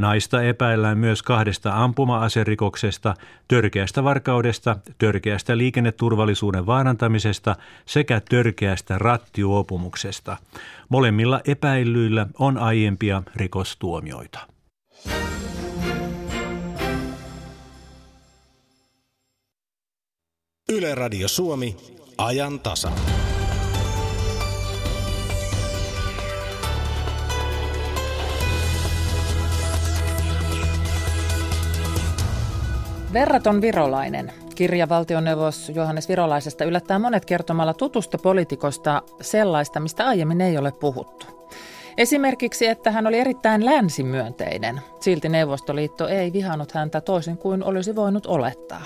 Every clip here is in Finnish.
Naista epäillään myös kahdesta ampuma-aserikoksesta, törkeästä varkaudesta, törkeästä liikenneturvallisuuden vaarantamisesta sekä törkeästä rattiuopumuksesta. Molemmilla epäilyillä on aiempia rikostuomioita. Yle Radio Suomi, ajan tasa. Verraton virolainen. Kirja valtioneuvos Johannes Virolaisesta yllättää monet kertomalla tutusta poliitikosta sellaista, mistä aiemmin ei ole puhuttu. Esimerkiksi, että hän oli erittäin länsimyönteinen. Silti Neuvostoliitto ei vihannut häntä toisin kuin olisi voinut olettaa.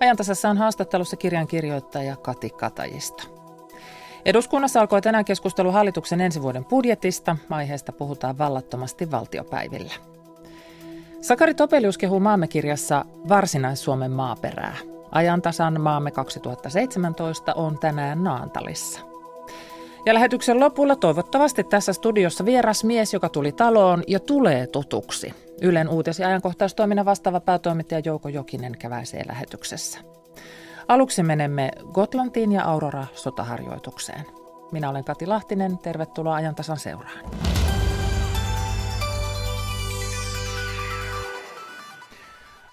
Ajantasassa on haastattelussa kirjan kirjoittaja Kati Katajista. Eduskunnassa alkoi tänään keskustelu hallituksen ensi vuoden budjetista. Aiheesta puhutaan vallattomasti valtiopäivillä. Sakari Topelius kehuu maamme kirjassa Varsinais-Suomen maaperää. Ajantasan maamme 2017 on tänään Naantalissa. Ja lähetyksen lopulla toivottavasti tässä studiossa vieras mies, joka tuli taloon ja tulee tutuksi. Ylen uutis- ja ajankohtaistoiminnan vastaava päätoimittaja Jouko Jokinen käväisee lähetyksessä. Aluksi menemme Gotlantiin ja Aurora sotaharjoitukseen. Minä olen Kati Lahtinen, tervetuloa ajantasan seuraan.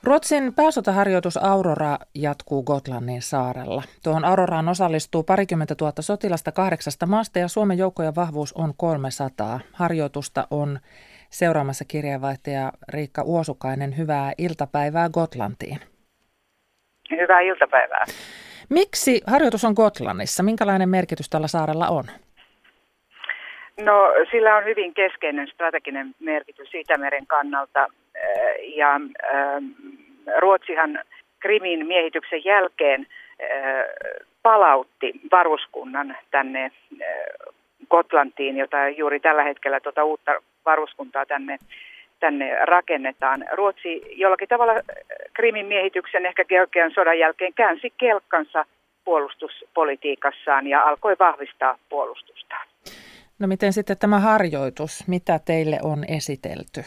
Ruotsin pääsotaharjoitus Aurora jatkuu Gotlannin saarella. Tuohon Auroraan osallistuu parikymmentä tuhatta sotilasta kahdeksasta maasta ja Suomen joukkojen vahvuus on 300. Harjoitusta on seuraamassa kirjeenvaihtaja Riikka Uosukainen. Hyvää iltapäivää Gotlantiin. Hyvää iltapäivää. Miksi harjoitus on Gotlannissa? Minkälainen merkitys tällä saarella on? No sillä on hyvin keskeinen strateginen merkitys Itämeren kannalta ja Ruotsihan Krimin miehityksen jälkeen palautti varuskunnan tänne Gotlantiin, jota juuri tällä hetkellä tuota uutta varuskuntaa tänne, tänne rakennetaan. Ruotsi jollakin tavalla Krimin miehityksen ehkä Georgian sodan jälkeen käänsi kelkkansa puolustuspolitiikassaan ja alkoi vahvistaa puolustustaan. No miten sitten tämä harjoitus, mitä teille on esitelty?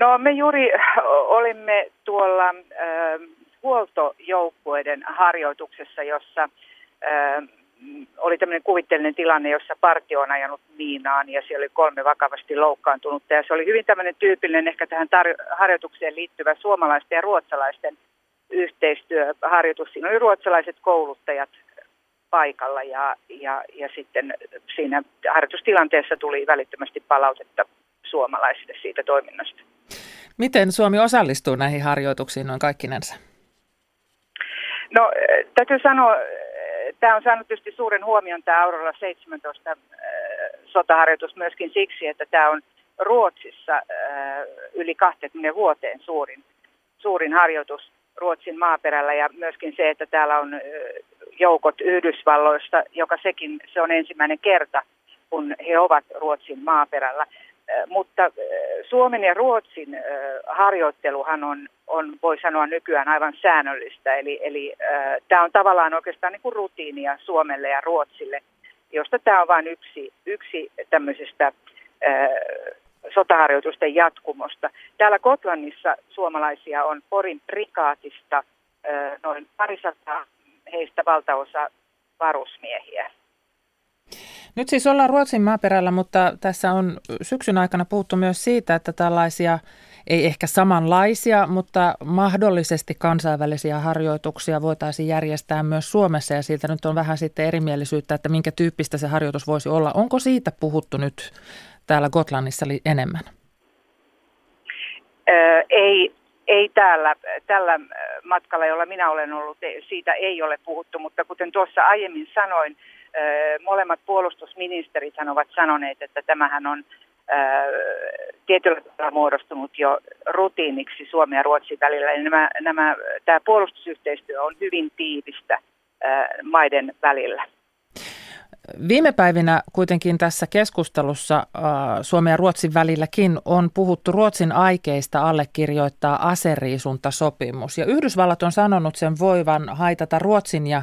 No me juuri olimme tuolla äh, huoltojoukkueiden harjoituksessa, jossa äh, oli tämmöinen kuvitteellinen tilanne, jossa partio on ajanut miinaan ja siellä oli kolme vakavasti loukkaantunutta. Ja se oli hyvin tämmöinen tyypillinen ehkä tähän tar- harjoitukseen liittyvä suomalaisten ja ruotsalaisten yhteistyöharjoitus. Siinä oli ruotsalaiset kouluttajat paikalla ja, ja, ja sitten siinä harjoitustilanteessa tuli välittömästi palautetta suomalaisille siitä toiminnasta. Miten Suomi osallistuu näihin harjoituksiin noin kaikkinensa? No täytyy sanoa, tämä on saanut tietysti suuren huomion tämä Aurora 17 sotaharjoitus myöskin siksi, että tämä on Ruotsissa yli 20 vuoteen suurin, suurin harjoitus Ruotsin maaperällä ja myöskin se, että täällä on joukot Yhdysvalloista, joka sekin se on ensimmäinen kerta, kun he ovat Ruotsin maaperällä. Mutta Suomen ja Ruotsin harjoitteluhan on, on voi sanoa nykyään aivan säännöllistä. Eli, eli tämä on tavallaan oikeastaan niin kuin rutiinia Suomelle ja Ruotsille, josta tämä on vain yksi, yksi tämmöisestä sotaharjoitusten jatkumosta. Täällä Kotlannissa suomalaisia on Porin prikaatista noin parisataa, heistä valtaosa varusmiehiä. Nyt siis ollaan Ruotsin maaperällä, mutta tässä on syksyn aikana puhuttu myös siitä, että tällaisia ei ehkä samanlaisia, mutta mahdollisesti kansainvälisiä harjoituksia voitaisiin järjestää myös Suomessa ja siitä nyt on vähän sitten erimielisyyttä, että minkä tyyppistä se harjoitus voisi olla. Onko siitä puhuttu nyt täällä Gotlannissa enemmän? Öö, ei, ei täällä, tällä matkalla, jolla minä olen ollut, siitä ei ole puhuttu, mutta kuten tuossa aiemmin sanoin, molemmat puolustusministerit ovat sanoneet, että tämähän on tietyllä tavalla muodostunut jo rutiiniksi Suomen ja Ruotsin välillä. Eli nämä, nämä, tämä puolustusyhteistyö on hyvin tiivistä maiden välillä. Viime päivinä kuitenkin tässä keskustelussa Suomen ja Ruotsin välilläkin on puhuttu Ruotsin aikeista allekirjoittaa aseriisuntasopimus. Ja Yhdysvallat on sanonut sen voivan haitata Ruotsin ja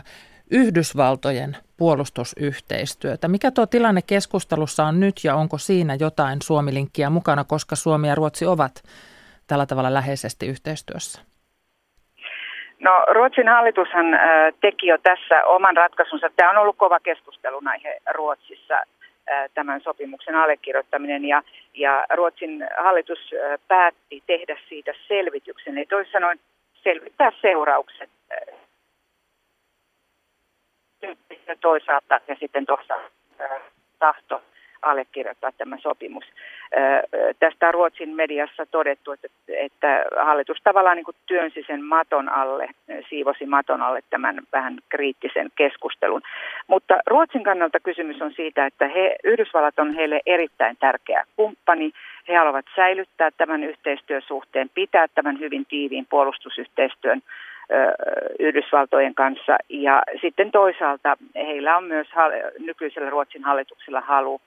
Yhdysvaltojen puolustusyhteistyötä. Mikä tuo tilanne keskustelussa on nyt ja onko siinä jotain Suomi-linkkiä mukana, koska Suomi ja Ruotsi ovat tällä tavalla läheisesti yhteistyössä? No Ruotsin hallitushan äh, teki jo tässä oman ratkaisunsa. Tämä on ollut kova keskustelun aihe Ruotsissa äh, tämän sopimuksen allekirjoittaminen ja, ja Ruotsin hallitus äh, päätti tehdä siitä selvityksen. Eli toisin sanoen selvittää seuraukset toisaalta ja sitten toisaalta tahto allekirjoittaa tämä sopimus. Tästä on Ruotsin mediassa todettu, että, että hallitus tavallaan niin työnsi sen maton alle, siivosi maton alle tämän vähän kriittisen keskustelun. Mutta Ruotsin kannalta kysymys on siitä, että he, Yhdysvallat on heille erittäin tärkeä kumppani. He haluavat säilyttää tämän yhteistyösuhteen, pitää tämän hyvin tiiviin puolustusyhteistyön Yhdysvaltojen kanssa. Ja sitten toisaalta heillä on myös nykyisellä Ruotsin hallituksella halu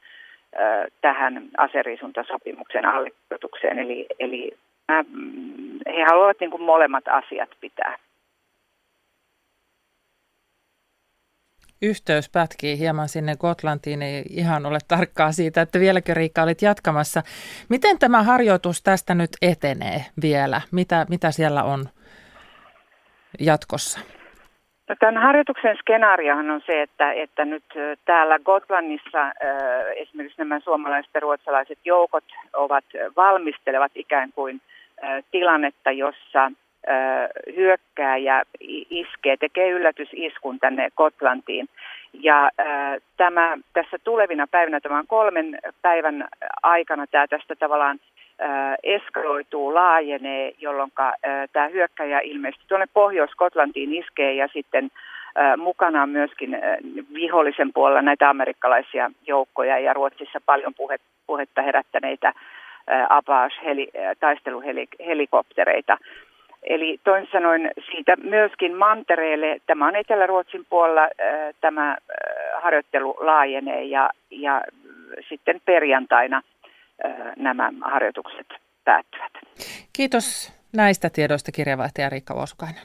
tähän aseriisuntasopimuksen allekirjoitukseen. Eli, eli he haluavat niin kuin molemmat asiat pitää. Yhteys pätkii hieman sinne Gotlantiin, ei ihan ole tarkkaa siitä, että vieläkö Riikka olit jatkamassa. Miten tämä harjoitus tästä nyt etenee vielä? Mitä, mitä siellä on jatkossa? No, tämän harjoituksen skenaariohan on se, että, että nyt täällä Gotlannissa esimerkiksi nämä suomalaiset ja ruotsalaiset joukot ovat valmistelevat ikään kuin tilannetta, jossa hyökkääjä iskee, tekee yllätysiskun tänne Gotlantiin. Ja tämä, tässä tulevina päivinä, tämän kolmen päivän aikana tämä tästä tavallaan eskaloituu, laajenee, jolloin tämä hyökkäjä ilmeisesti tuonne Pohjois-Skotlantiin iskee ja sitten mukana myöskin vihollisen puolella näitä amerikkalaisia joukkoja ja Ruotsissa paljon puhetta herättäneitä Apache-taisteluhelikoptereita. Eli toisin sanoen siitä myöskin mantereelle, tämä on Etelä-Ruotsin puolella, tämä harjoittelu laajenee ja, ja sitten perjantaina – nämä harjoitukset päättyvät. Kiitos näistä tiedoista kirjavaihtaja Riikka Vuosukainen.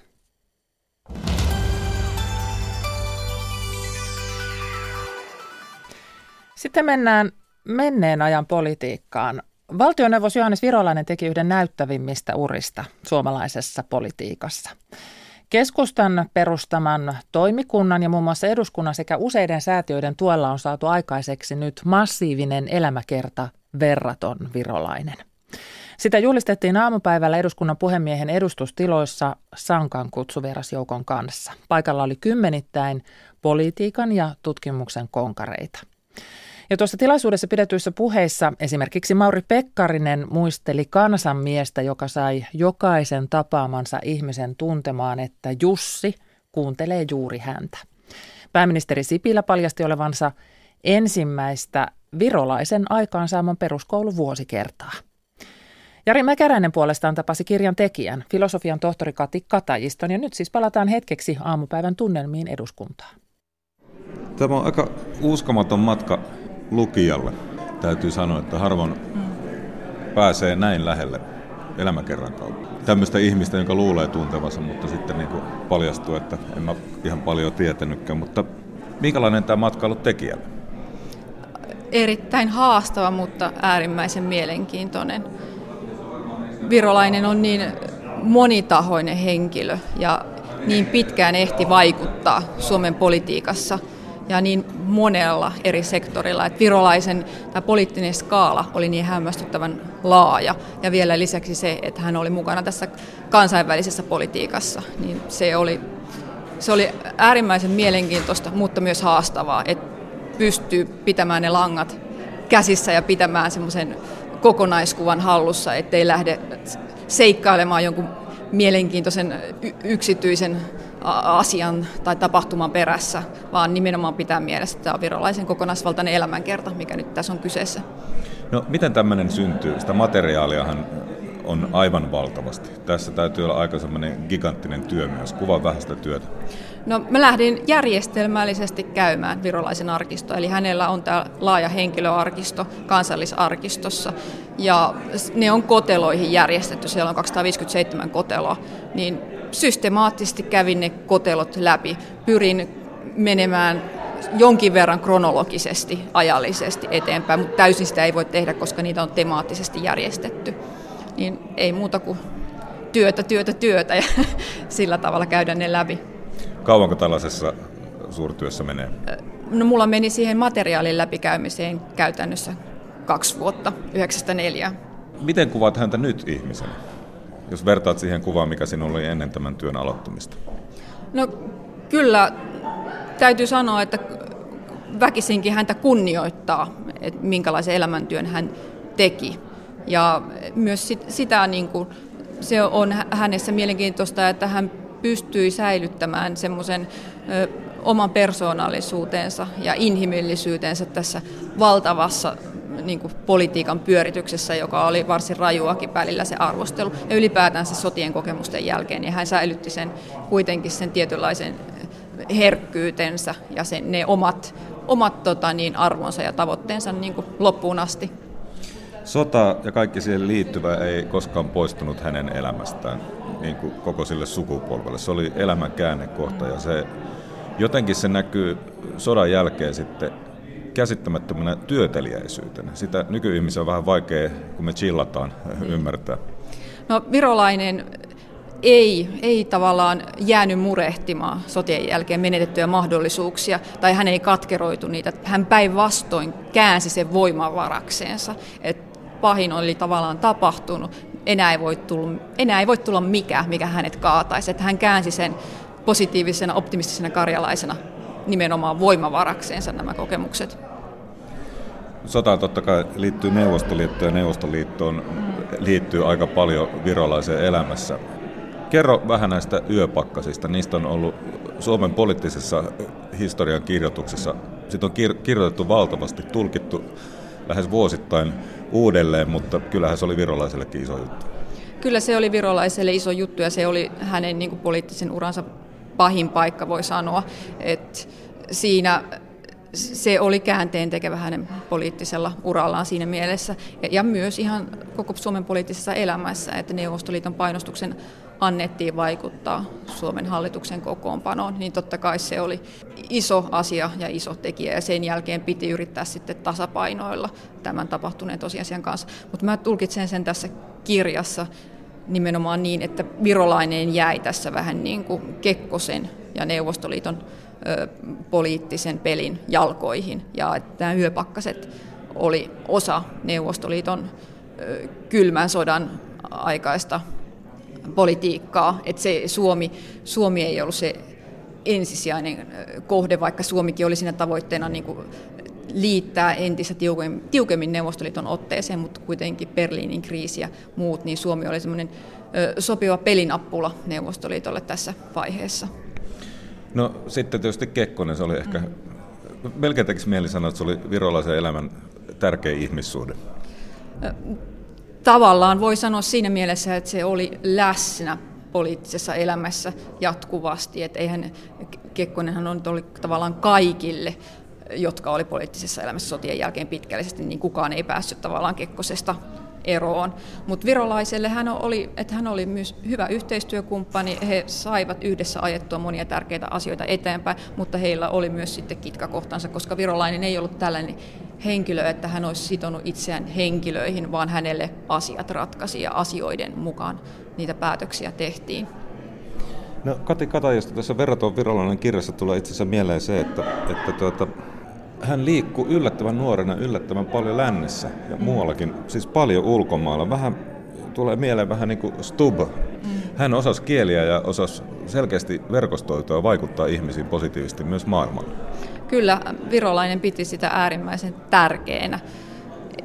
Sitten mennään menneen ajan politiikkaan. Valtioneuvos Johannes Virolainen teki yhden näyttävimmistä urista suomalaisessa politiikassa. Keskustan perustaman toimikunnan ja muun muassa eduskunnan sekä useiden säätiöiden tuella on saatu aikaiseksi nyt massiivinen elämäkerta verraton virolainen. Sitä julistettiin aamupäivällä eduskunnan puhemiehen edustustiloissa Sankan kutsuvierasjoukon kanssa. Paikalla oli kymmenittäin politiikan ja tutkimuksen konkareita. Ja tuossa tilaisuudessa pidetyissä puheissa esimerkiksi Mauri Pekkarinen muisteli kansanmiestä, joka sai jokaisen tapaamansa ihmisen tuntemaan, että Jussi kuuntelee juuri häntä. Pääministeri Sipilä paljasti olevansa ensimmäistä virolaisen aikaansaaman peruskoulun vuosikertaa. Jari Mäkäräinen puolestaan tapasi kirjan tekijän, filosofian tohtori Kati Katajiston, ja nyt siis palataan hetkeksi aamupäivän tunnelmiin eduskuntaan. Tämä on aika uskomaton matka lukijalle. Täytyy sanoa, että harvoin pääsee näin lähelle elämäkerran kautta. Tämmöistä ihmistä, jonka luulee tuntevansa, mutta sitten niin paljastuu, että en mä ihan paljon tietänytkään. Mutta minkälainen tämä matka on ollut tekijälle? Erittäin haastava, mutta äärimmäisen mielenkiintoinen. Virolainen on niin monitahoinen henkilö ja niin pitkään ehti vaikuttaa Suomen politiikassa ja niin monella eri sektorilla, että virolaisen tämä poliittinen skaala oli niin hämmästyttävän laaja ja vielä lisäksi se, että hän oli mukana tässä kansainvälisessä politiikassa, niin se oli, se oli äärimmäisen mielenkiintoista, mutta myös haastavaa, että pystyy pitämään ne langat käsissä ja pitämään semmoisen kokonaiskuvan hallussa, ettei lähde seikkailemaan jonkun mielenkiintoisen yksityisen asian tai tapahtuman perässä, vaan nimenomaan pitää mielessä, että tämä on virolaisen kokonaisvaltainen elämänkerta, mikä nyt tässä on kyseessä. No miten tämmöinen syntyy? Sitä materiaaliahan on aivan valtavasti. Tässä täytyy olla aika semmoinen giganttinen työ myös. Kuva vähän sitä työtä. No mä lähdin järjestelmällisesti käymään virolaisen arkisto, eli hänellä on tämä laaja henkilöarkisto kansallisarkistossa, ja ne on koteloihin järjestetty, siellä on 257 koteloa, niin systemaattisesti kävin ne kotelot läpi, pyrin menemään jonkin verran kronologisesti, ajallisesti eteenpäin, mutta täysin sitä ei voi tehdä, koska niitä on temaattisesti järjestetty. Niin ei muuta kuin työtä, työtä, työtä ja sillä tavalla käydä ne läpi. Kauanko tällaisessa suurtyössä menee? No mulla meni siihen materiaalin läpikäymiseen käytännössä kaksi vuotta, yhdeksästä neljää. Miten kuvaat häntä nyt ihmisenä, jos vertaat siihen kuvaan, mikä sinulla oli ennen tämän työn aloittamista? No kyllä täytyy sanoa, että väkisinkin häntä kunnioittaa, että minkälaisen elämäntyön hän teki. Ja myös sit, sitä niin kuin, se on hänessä mielenkiintoista, että hän pystyi säilyttämään semmoisen oman persoonallisuutensa ja inhimillisyytensä tässä valtavassa niin kuin politiikan pyörityksessä, joka oli varsin rajuakin välillä se arvostelu, ja ylipäätään se sotien kokemusten jälkeen, niin hän säilytti sen kuitenkin sen tietynlaisen herkkyytensä ja sen, ne omat, omat tota, niin, arvonsa ja tavoitteensa niin kuin loppuun asti. Sota ja kaikki siihen liittyvä ei koskaan poistunut hänen elämästään niin kuin koko sille sukupolvelle. Se oli elämän käännekohta ja se, jotenkin se näkyy sodan jälkeen sitten käsittämättömänä työtelijäisyytenä. Sitä nykyihmisen on vähän vaikea, kun me chillataan, ymmärtää. No virolainen ei, ei tavallaan jäänyt murehtimaan sotien jälkeen menetettyjä mahdollisuuksia, tai hän ei katkeroitu niitä. Hän päinvastoin käänsi sen voimavarakseensa. Et pahin oli tavallaan tapahtunut, enää ei voi tulla, enää ei voi tulla mikä, mikä hänet kaataisi. Että hän käänsi sen positiivisena, optimistisena karjalaisena nimenomaan voimavarakseensa nämä kokemukset. Sota totta kai liittyy Neuvostoliittoon ja Neuvostoliittoon liittyy aika paljon virolaiseen elämässä. Kerro vähän näistä yöpakkasista. Niistä on ollut Suomen poliittisessa historian kirjoituksessa. Siitä on kir- kirjoitettu valtavasti, tulkittu lähes vuosittain uudelleen, mutta kyllähän se oli virolaisellekin iso juttu. Kyllä se oli virolaiselle iso juttu ja se oli hänen niin kuin, poliittisen uransa pahin paikka, voi sanoa. että siinä se oli käänteen tekevä hänen poliittisella urallaan siinä mielessä. Ja, ja myös ihan koko Suomen poliittisessa elämässä, että Neuvostoliiton painostuksen annettiin vaikuttaa Suomen hallituksen kokoonpanoon, niin totta kai se oli iso asia ja iso tekijä, ja sen jälkeen piti yrittää sitten tasapainoilla tämän tapahtuneen tosiasian kanssa. Mutta mä tulkitsen sen tässä kirjassa nimenomaan niin, että virolainen jäi tässä vähän niin kuin Kekkosen ja Neuvostoliiton ö, poliittisen pelin jalkoihin, ja että nämä yöpakkaset oli osa Neuvostoliiton ö, kylmän sodan aikaista politiikkaa, että se Suomi, Suomi ei ollut se ensisijainen kohde, vaikka Suomikin oli siinä tavoitteena niin kuin liittää entistä tiukemmin, tiukemmin Neuvostoliiton otteeseen, mutta kuitenkin Berliinin kriisi ja muut, niin Suomi oli semmoinen sopiva pelinappula Neuvostoliitolle tässä vaiheessa. No sitten tietysti Kekkonen, se oli ehkä, mm. melkein tekisi mieli sanoa, että se oli virolaisen elämän tärkein ihmissuhde tavallaan voi sanoa siinä mielessä, että se oli läsnä poliittisessa elämässä jatkuvasti, että eihän Kekkonenhan on oli tavallaan kaikille jotka oli poliittisessa elämässä sotien jälkeen pitkällisesti, niin kukaan ei päässyt tavallaan Kekkosesta eroon. Mutta virolaiselle hän oli, että hän oli myös hyvä yhteistyökumppani, he saivat yhdessä ajettua monia tärkeitä asioita eteenpäin, mutta heillä oli myös sitten kitkakohtansa, koska virolainen ei ollut tällainen henkilö, että hän olisi sitonut itseään henkilöihin, vaan hänelle asiat ratkaisi ja asioiden mukaan niitä päätöksiä tehtiin. No Kati Katajasta tässä verraton virallinen kirjassa tulee itse asiassa mieleen se, että, että tuota, hän liikkuu yllättävän nuorena yllättävän paljon lännessä ja muuallakin, siis paljon ulkomailla. Vähän tulee mieleen vähän niin kuin Stub. Mm. Hän osasi kieliä ja osasi selkeästi verkostoitua ja vaikuttaa ihmisiin positiivisesti myös maailmalla. Kyllä, virolainen piti sitä äärimmäisen tärkeänä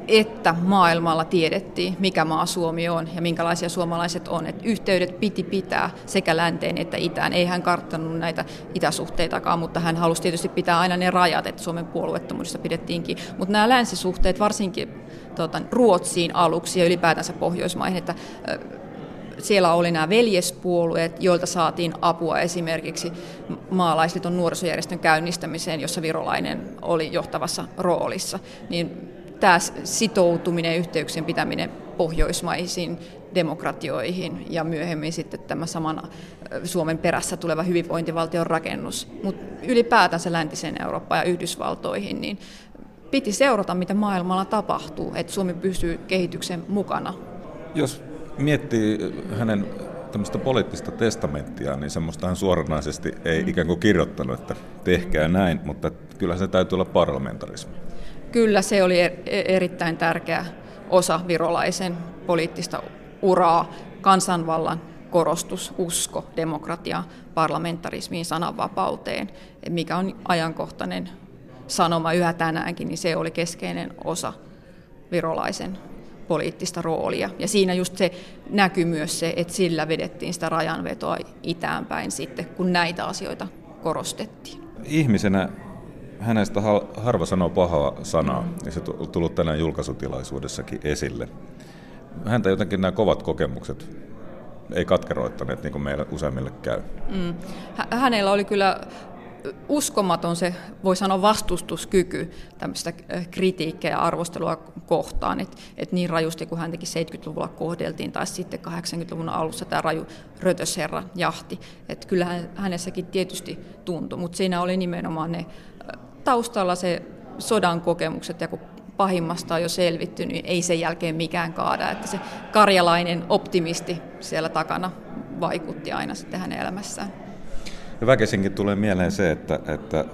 että maailmalla tiedettiin, mikä maa Suomi on ja minkälaisia suomalaiset on. Että yhteydet piti pitää sekä länteen että itään. Ei hän karttanut näitä itäsuhteitakaan, mutta hän halusi tietysti pitää aina ne rajat, että Suomen puolueettomuudessa pidettiinkin. Mutta nämä länsisuhteet, varsinkin tuota, Ruotsiin aluksi ja ylipäätänsä Pohjoismaihin, että siellä oli nämä veljespuolueet, joilta saatiin apua esimerkiksi maalaisliiton nuorisojärjestön käynnistämiseen, jossa virolainen oli johtavassa roolissa. Niin tämä sitoutuminen ja yhteyksien pitäminen pohjoismaisiin demokratioihin ja myöhemmin sitten tämä samana Suomen perässä tuleva hyvinvointivaltion rakennus. Mutta ylipäätänsä läntiseen Eurooppaan ja Yhdysvaltoihin, niin piti seurata, mitä maailmalla tapahtuu, että Suomi pysyy kehityksen mukana. Jos miettii hänen tämmöistä poliittista testamenttia, niin semmoista hän suoranaisesti ei ikään kuin kirjoittanut, että tehkää näin, mutta kyllä se täytyy olla parlamentarismi. Kyllä se oli er-, erittäin tärkeä osa virolaisen poliittista uraa, kansanvallan korostus, usko, demokratia, parlamentarismiin, sananvapauteen, mikä on ajankohtainen sanoma yhä tänäänkin, niin se oli keskeinen osa virolaisen poliittista roolia. Ja siinä just se näkyy myös se, että sillä vedettiin sitä rajanvetoa itäänpäin sitten, kun näitä asioita korostettiin. Ihmisenä hänestä harva sanoo pahaa sanaa, ja se on tullut tänään julkaisutilaisuudessakin esille. Häntä jotenkin nämä kovat kokemukset ei katkeroittaneet, niin kuin meillä useimmille käy. Mm. Hänellä oli kyllä uskomaton se, voi sanoa vastustuskyky tämmöistä äh, kritiikkiä ja arvostelua kohtaan, että et niin rajusti kuin häntäkin 70-luvulla kohdeltiin tai sitten 80-luvun alussa tämä raju rötösherra jahti, että kyllä hänessäkin tietysti tuntui, mutta siinä oli nimenomaan ne äh, taustalla se sodan kokemukset ja kun pahimmasta on jo selvitty, niin ei sen jälkeen mikään kaada, että se karjalainen optimisti siellä takana vaikutti aina sitten hänen elämässään. Väkisinkin tulee mieleen se, että, että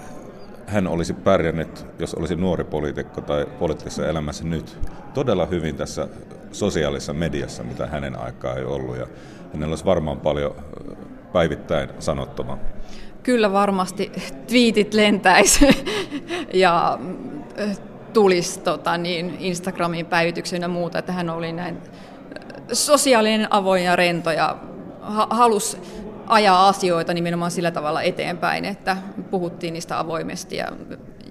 hän olisi pärjännyt, jos olisi nuori poliitikko tai poliittisessa elämässä nyt, todella hyvin tässä sosiaalisessa mediassa, mitä hänen aikaa ei ollut. Ja hänellä olisi varmaan paljon päivittäin sanottavaa. Kyllä varmasti twiitit lentäisi ja tulisi tota, niin Instagramin päivityksen ja muuta, että hän oli näin sosiaalinen, avoin ja rento ja halusi ajaa asioita nimenomaan sillä tavalla eteenpäin, että puhuttiin niistä avoimesti ja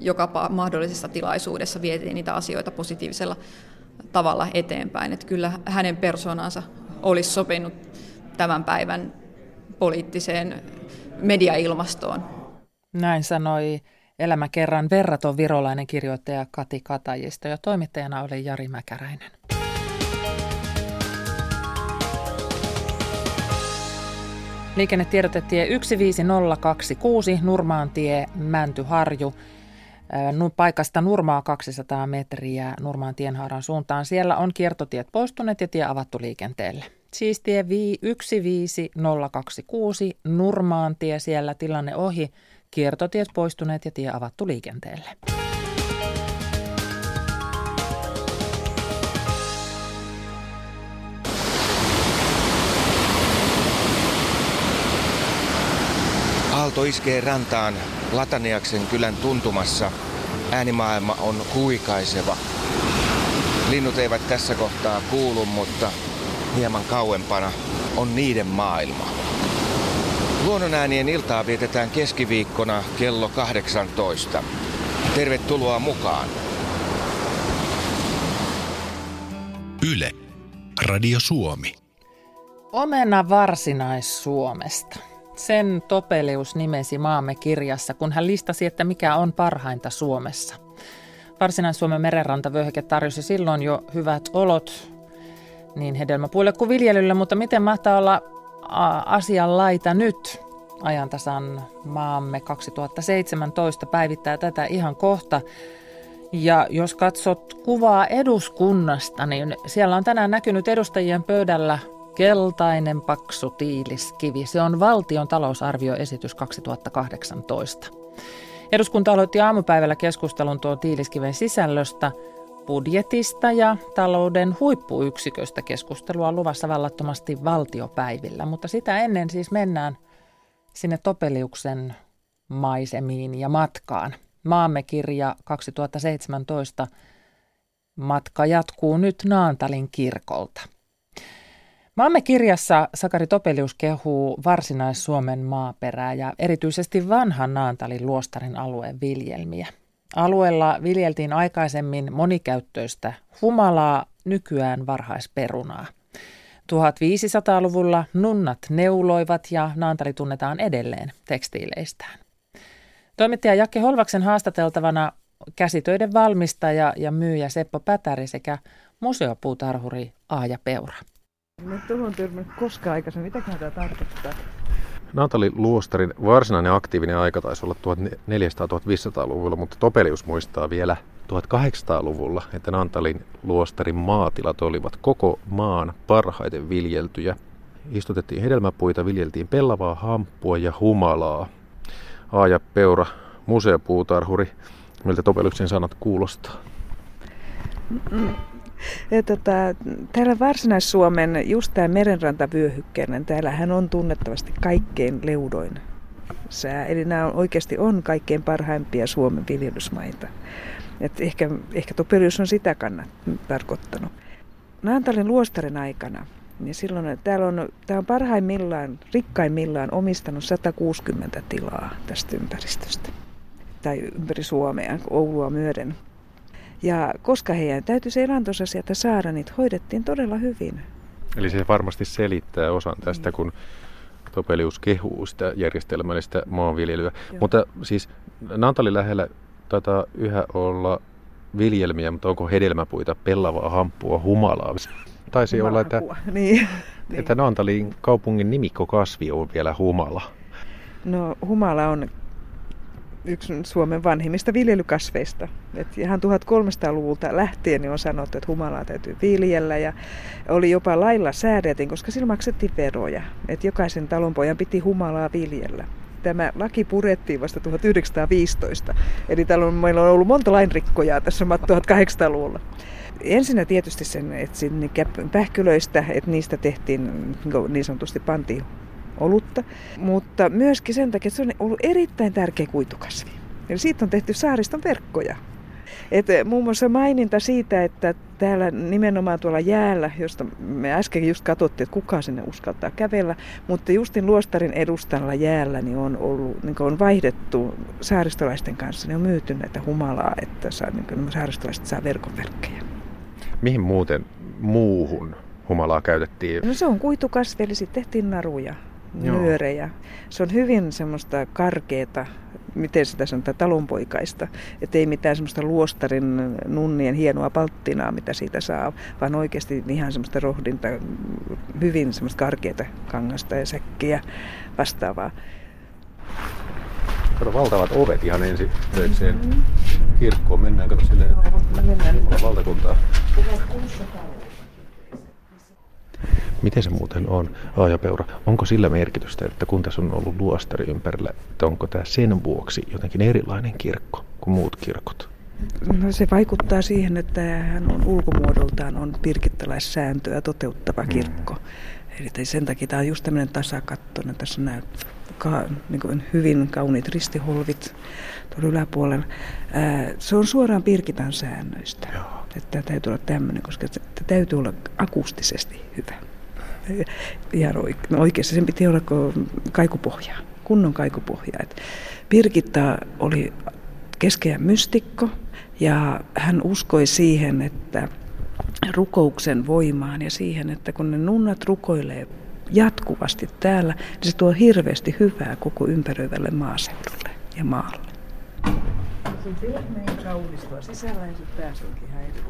joka mahdollisessa tilaisuudessa vietiin niitä asioita positiivisella tavalla eteenpäin. Että kyllä hänen persoonansa olisi sopinut tämän päivän poliittiseen mediailmastoon. Näin sanoi Elämä kerran verraton virolainen kirjoittaja Kati Katajisto ja toimittajana oli Jari Mäkäräinen. Liikennetiedotetie 15026 Nurmaantie Mäntyharju. Paikasta Nurmaa 200 metriä Nurmaan tienhaaran suuntaan. Siellä on kiertotiet poistuneet ja tie avattu liikenteelle. Siis tie 15026 Nurmaantie, siellä tilanne ohi. Kiertotiet poistuneet ja tie avattu liikenteelle. Aalto iskee rantaan Lataniaksen kylän tuntumassa. Äänimaailma on huikaiseva. Linnut eivät tässä kohtaa kuulu, mutta hieman kauempana on niiden maailma. Luonnonäänien iltaa vietetään keskiviikkona kello 18. Tervetuloa mukaan. Yle. Radio Suomi. Omena Varsinais-Suomesta. Sen Topelius nimesi maamme kirjassa, kun hän listasi, että mikä on parhainta Suomessa. Varsinais-Suomen merenrantavyöhyke tarjosi silloin jo hyvät olot niin hedelmäpuille kuin viljelylle, mutta miten mahtaa olla asian laita nyt? Ajantasan maamme 2017 päivittää tätä ihan kohta. Ja jos katsot kuvaa eduskunnasta, niin siellä on tänään näkynyt edustajien pöydällä keltainen paksu tiiliskivi. Se on valtion talousarvioesitys 2018. Eduskunta aloitti aamupäivällä keskustelun tuon tiiliskiven sisällöstä – budjetista ja talouden huippuyksiköstä keskustelua luvassa vallattomasti valtiopäivillä, mutta sitä ennen siis mennään sinne Topeliuksen maisemiin ja matkaan. Maamme kirja 2017 matka jatkuu nyt Naantalin kirkolta. Maamme kirjassa Sakari Topelius kehuu Varsinais-Suomen maaperää ja erityisesti vanhan Naantalin luostarin alueen viljelmiä – Alueella viljeltiin aikaisemmin monikäyttöistä humalaa, nykyään varhaisperunaa. 1500-luvulla nunnat neuloivat ja Naantali tunnetaan edelleen tekstiileistään. Toimittaja Jakke Holvaksen haastateltavana käsitöiden valmistaja ja myyjä Seppo Pätäri sekä museopuutarhuri Aaja Peura. Me tuohon törmännyt koskaan aikaisemmin. Mitä tämä tarkoittaa? Naantalin luostarin varsinainen aktiivinen aika taisi olla 1400-1500-luvulla, mutta Topelius muistaa vielä 1800-luvulla, että Naantalin luostarin maatilat olivat koko maan parhaiten viljeltyjä. Istutettiin hedelmäpuita, viljeltiin pellavaa, hamppua ja humalaa. A ja Peura, museopuutarhuri, miltä Topeliuksen sanat kuulostaa? Ja tota, täällä Varsinais-Suomen, just tämä merenrantavyöhykkeinen, täällähän on tunnettavasti kaikkein leudoin sää. Eli nämä oikeasti on kaikkein parhaimpia Suomen viljelysmaita. Et ehkä, ehkä Topelius on sitä kannat tarkoittanut. Naantalin luostarin aikana, niin silloin täällä on, tää on parhaimmillaan, rikkaimmillaan omistanut 160 tilaa tästä ympäristöstä. Tai ympäri Suomea, Oulua myöden. Ja koska heidän täytyy se elantonsa sieltä saada, niitä hoidettiin todella hyvin. Eli se varmasti selittää osan tästä, niin. kun Topelius kehuu sitä järjestelmällistä maanviljelyä. Joo. Mutta siis Naantalin lähellä taitaa yhä olla viljelmiä, mutta onko hedelmäpuita, pellavaa, hamppua, humalaa? Taisi humala olla, että, niin. että Naantalin kaupungin nimikkokasvi on vielä humala. No humala on yksi Suomen vanhimmista viljelykasveista. Et ihan 1300-luvulta lähtien niin on sanottu, että humalaa täytyy viljellä ja oli jopa lailla säädettiin, koska sillä maksettiin veroja. Että jokaisen talonpojan piti humalaa viljellä. Tämä laki purettiin vasta 1915, eli täällä on, meillä on ollut monta lainrikkojaa tässä 1800-luvulla. Ensinnä tietysti sen, että pähkylöistä, että niistä tehtiin niin sanotusti pantiin olutta, mutta myöskin sen takia, että se on ollut erittäin tärkeä kuitukasvi. Eli siitä on tehty saariston verkkoja. Et muun muassa maininta siitä, että täällä nimenomaan tuolla jäällä, josta me äsken just katsottiin, että kuka sinne uskaltaa kävellä, mutta justin luostarin edustalla jäällä niin on, ollut, niin on vaihdettu saaristolaisten kanssa, ne on myyty näitä humalaa, että saa, niin saaristolaiset saa verkonverkkeja. Mihin muuten muuhun humalaa käytettiin? No se on kuitukasvi, eli sitten tehtiin naruja nyörejä. Se on hyvin semmoista karkeeta, miten sitä sanotaan, talonpoikaista. Että ei mitään semmoista luostarin nunnien hienoa palttinaa, mitä siitä saa, vaan oikeasti ihan semmoista rohdinta, hyvin semmoista karkeata kangasta ja säkkiä vastaavaa. Kato valtavat ovet ihan ensin mm-hmm. kirkkoon. Mennään, kato silleen mennään. valtakuntaa. Miten se muuten on, Aajapeura? Onko sillä merkitystä, että kun tässä on ollut luostari ympärillä, että onko tämä sen vuoksi jotenkin erilainen kirkko kuin muut kirkot? No se vaikuttaa siihen, että hän on ulkomuodoltaan on pirkittalaissääntöä toteuttava mm. kirkko. Eli sen takia tämä on just tämmöinen tasakattoinen. Tässä on nämä ka, niin kuin hyvin kauniit ristiholvit tuolla yläpuolella. Ää, se on suoraan Pirkitan säännöistä. Joo. Että tämä täytyy olla tämmöinen, koska tämä täytyy olla akustisesti hyvä ihan no oikeasti sen piti olla kaikupohja, kunnon kaikupohja. Et Birgitta oli keskeä mystikko ja hän uskoi siihen, että rukouksen voimaan ja siihen, että kun ne nunnat rukoilee jatkuvasti täällä, niin se tuo hirveästi hyvää koko ympäröivälle maaseudulle ja maalle. On pehmein kaunistua sitten päässä onkin ihan eri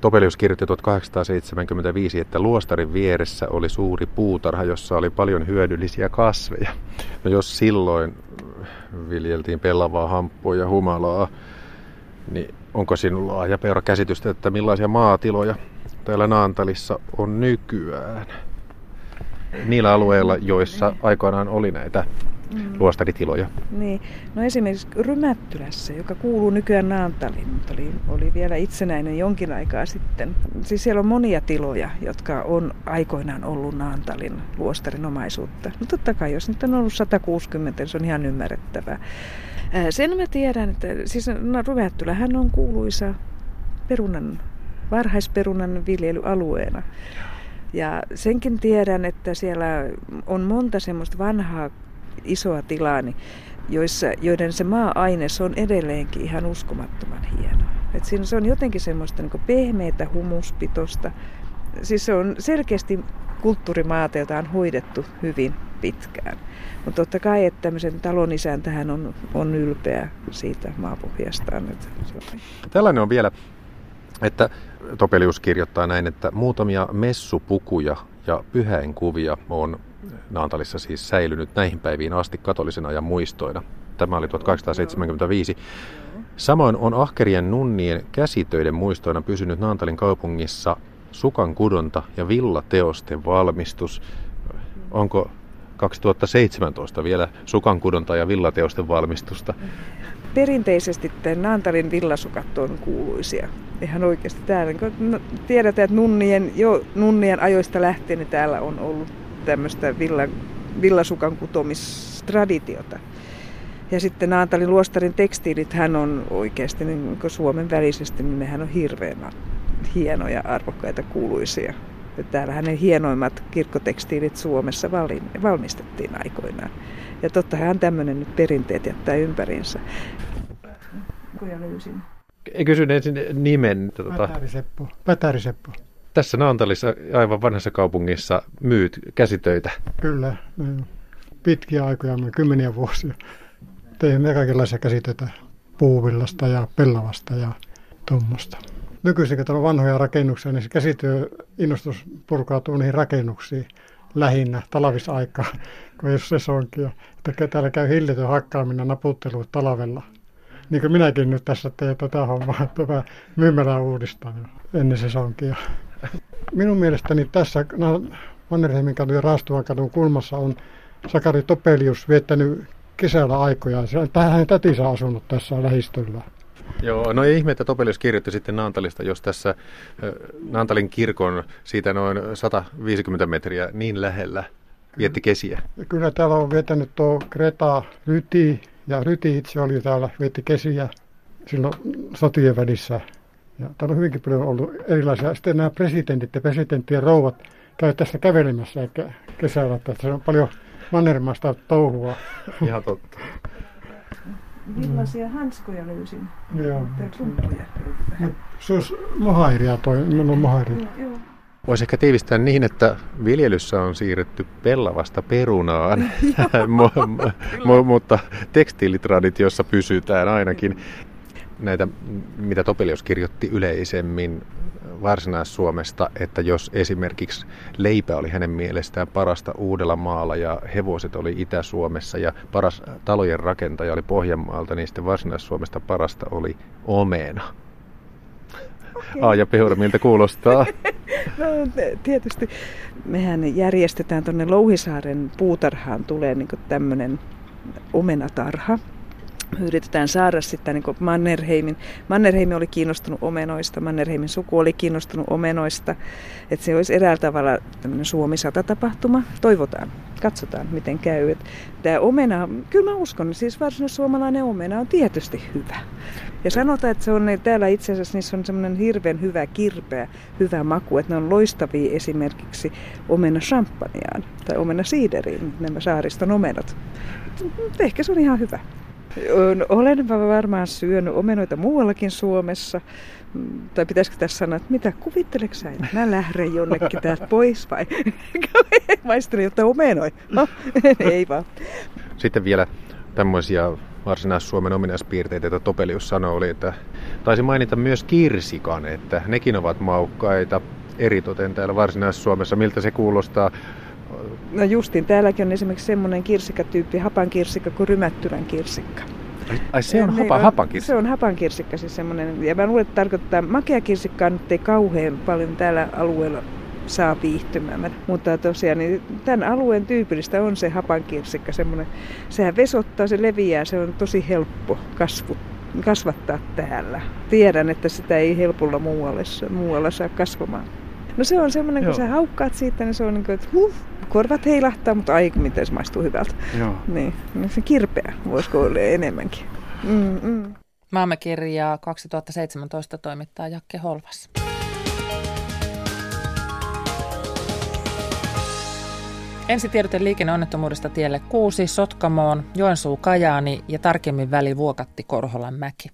Topelius kirjoitti 1875, että luostarin vieressä oli suuri puutarha, jossa oli paljon hyödyllisiä kasveja. No jos silloin viljeltiin pellavaa, hamppua ja humalaa, niin onko sinulla laaja peura käsitystä, että millaisia maatiloja täällä Naantalissa on nykyään? Niillä alueilla, joissa aikoinaan oli näitä mm. luostaritiloja. Niin. No esimerkiksi Rymättylässä, joka kuuluu nykyään Naantaliin, mutta oli, oli vielä itsenäinen jonkin aikaa sitten. Siis siellä on monia tiloja, jotka on aikoinaan ollut Naantalin luostarin omaisuutta. No totta kai, jos nyt on ollut 160, niin se on ihan ymmärrettävää. Sen mä tiedän, että siis no, Rymättylähän on kuuluisa perunan, varhaisperunan viljelyalueena. Ja senkin tiedän, että siellä on monta semmoista vanhaa isoa tilaa, niin joissa, joiden se maa-aines on edelleenkin ihan uskomattoman hieno. Et siinä se on jotenkin semmoista niin pehmeitä humuspitosta. Siis se on selkeästi kulttuurimaata, jota on hoidettu hyvin pitkään. Mutta totta kai, että tämmöisen talon isäntähän on, on ylpeä siitä maapohjastaan. Tällainen on vielä, että Topelius kirjoittaa näin, että muutamia messupukuja ja pyhäinkuvia on Naantalissa siis säilynyt näihin päiviin asti katolisen ajan muistoina. Tämä oli 1875. Samoin on ahkerien nunnien käsitöiden muistoina pysynyt Naantalin kaupungissa sukan kudonta ja villateosten valmistus. Onko 2017 vielä sukan kudonta ja villateosten valmistusta? Perinteisesti Naantalin villasukat on kuuluisia. Ihan oikeasti täällä. No, tiedetään, että nunnien, jo nunnien ajoista lähtien niin täällä on ollut tämmöistä villa, villasukan kutomistraditiota. Ja sitten Naantalin luostarin tekstiilit, hän on oikeasti niin Suomen välisesti, niin nehän on hirveän hienoja, arvokkaita, kuuluisia. Ja täällähän ne hienoimmat kirkkotekstiilit Suomessa valmistettiin aikoinaan. Ja tottahan tämmöinen nyt perinteet jättää ympäriinsä. Kuja löysin. Kysyn ensin nimen. Tuota... Pätäriseppo. Pätäriseppo. Tässä Naantalissa, aivan vanhassa kaupungissa, myyt käsitöitä. Kyllä, pitkiä aikoja, kymmeniä vuosia. Teemme kaikenlaisia käsitöitä puuvillasta ja pellavasta ja tuommoista. Nykyisin, kun on vanhoja rakennuksia, niin se käsityöinnostus purkautuu niihin rakennuksiin lähinnä talvisaikaa, kun ei ole sesonkia. Että täällä käy hillitön hakkaaminen naputtelu talvella. Niin kuin minäkin nyt tässä teen tätä hommaa, tätä myymälää uudistan ennen sesonkia. Minun mielestäni tässä Mannerheimin kadun ja Raastuvan kadun kulmassa on Sakari Topelius viettänyt kesällä aikoja. Tähän tätinsä asunut tässä lähistöllä. Joo, no ei ihme, että Topelius kirjoitti sitten Naantalista, jos tässä Naantalin kirkon siitä noin 150 metriä niin lähellä vietti kesiä. Kyllä täällä on viettänyt tuo Greta Ryti, ja Ryti itse oli täällä, vietti kesiä silloin sotien välissä. Ja täällä on hyvinkin paljon ollut erilaisia. Sitten nämä presidentit ja presidenttien rouvat käy tässä kävelemässä kesällä, että se on paljon mannermaista touhua. Ihan totta. Villaisia hanskoja löysin. Joo. Se olisi mohairia toi, minulla on mohairia. Voisi ehkä tiivistää niin, että viljelyssä on siirretty pellavasta perunaan, mutta tekstiilitraditiossa pysytään ainakin. Näitä, mitä Topelius kirjoitti yleisemmin Varsinais-Suomesta, että jos esimerkiksi leipä oli hänen mielestään parasta uudella maalla ja hevoset oli Itä-Suomessa ja paras talojen rakentaja oli Pohjanmaalta, niin sitten Varsinais-Suomesta parasta oli omena. Okay. A ja Peura, miltä kuulostaa? no tietysti. Mehän järjestetään tuonne Louhisaaren puutarhaan tulee niin tämmöinen omenatarha me yritetään saada sitten niin Mannerheimin. Mannerheimi oli kiinnostunut omenoista, Mannerheimin suku oli kiinnostunut omenoista. Että se olisi eräällä tavalla tämmöinen Suomi 100 tapahtuma. Toivotaan, katsotaan miten käy. Tämä omena, kyllä mä uskon, siis varsinainen suomalainen omena on tietysti hyvä. Ja sanotaan, että se on täällä itse asiassa niissä on semmoinen hirveän hyvä kirpeä, hyvä maku, että ne on loistavia esimerkiksi omena champagneaan tai omena siideriin, nämä saariston omenat. Ehkä se on ihan hyvä. Olen varmaan syönyt omenoita muuallakin Suomessa. Tai pitäisikö tässä sanoa, että mitä kuvitteleksä sä, että mä lähden jonnekin täältä pois vai maistelen jotain omenoi? No, ei vaan. Sitten vielä tämmöisiä varsinais-Suomen ominaispiirteitä, joita Topelius sanoi, oli, että taisi mainita myös kirsikan, että nekin ovat maukkaita eritoten täällä Varsinais-Suomessa. Miltä se kuulostaa? No justin, täälläkin on esimerkiksi semmoinen kirsikkatyyppi, hapan kirsikka kuin rymättyrän kirsikka. Ai se on hapa, hapan kirsikka? Se on hapan kirsikka siis semmoinen. Ja mä luulen, että tarkoittaa, makea kirsikkaa nyt ei kauhean paljon täällä alueella saa viihtymään. Mutta tosiaan niin tämän alueen tyypillistä on se hapan kirsikka. Semmoinen, sehän vesottaa, se leviää, se on tosi helppo kasvu, kasvattaa täällä. Tiedän, että sitä ei helpolla muualle, muualla saa kasvamaan. No se on semmoinen, kun sä haukkaat siitä, niin se on niin kuin, että huh, korvat heilahtaa, mutta ai miten se maistuu hyvältä. Joo. Niin, niin se kirpeä voisiko olla enemmänkin. Mm, mm. Maamme kirjaa 2017 toimittaa Jakke Holvas. Ensitiedote liikenneonnettomuudesta tielle 6, Sotkamoon, Joensuu Kajaani ja tarkemmin väli Vuokatti Korholanmäki.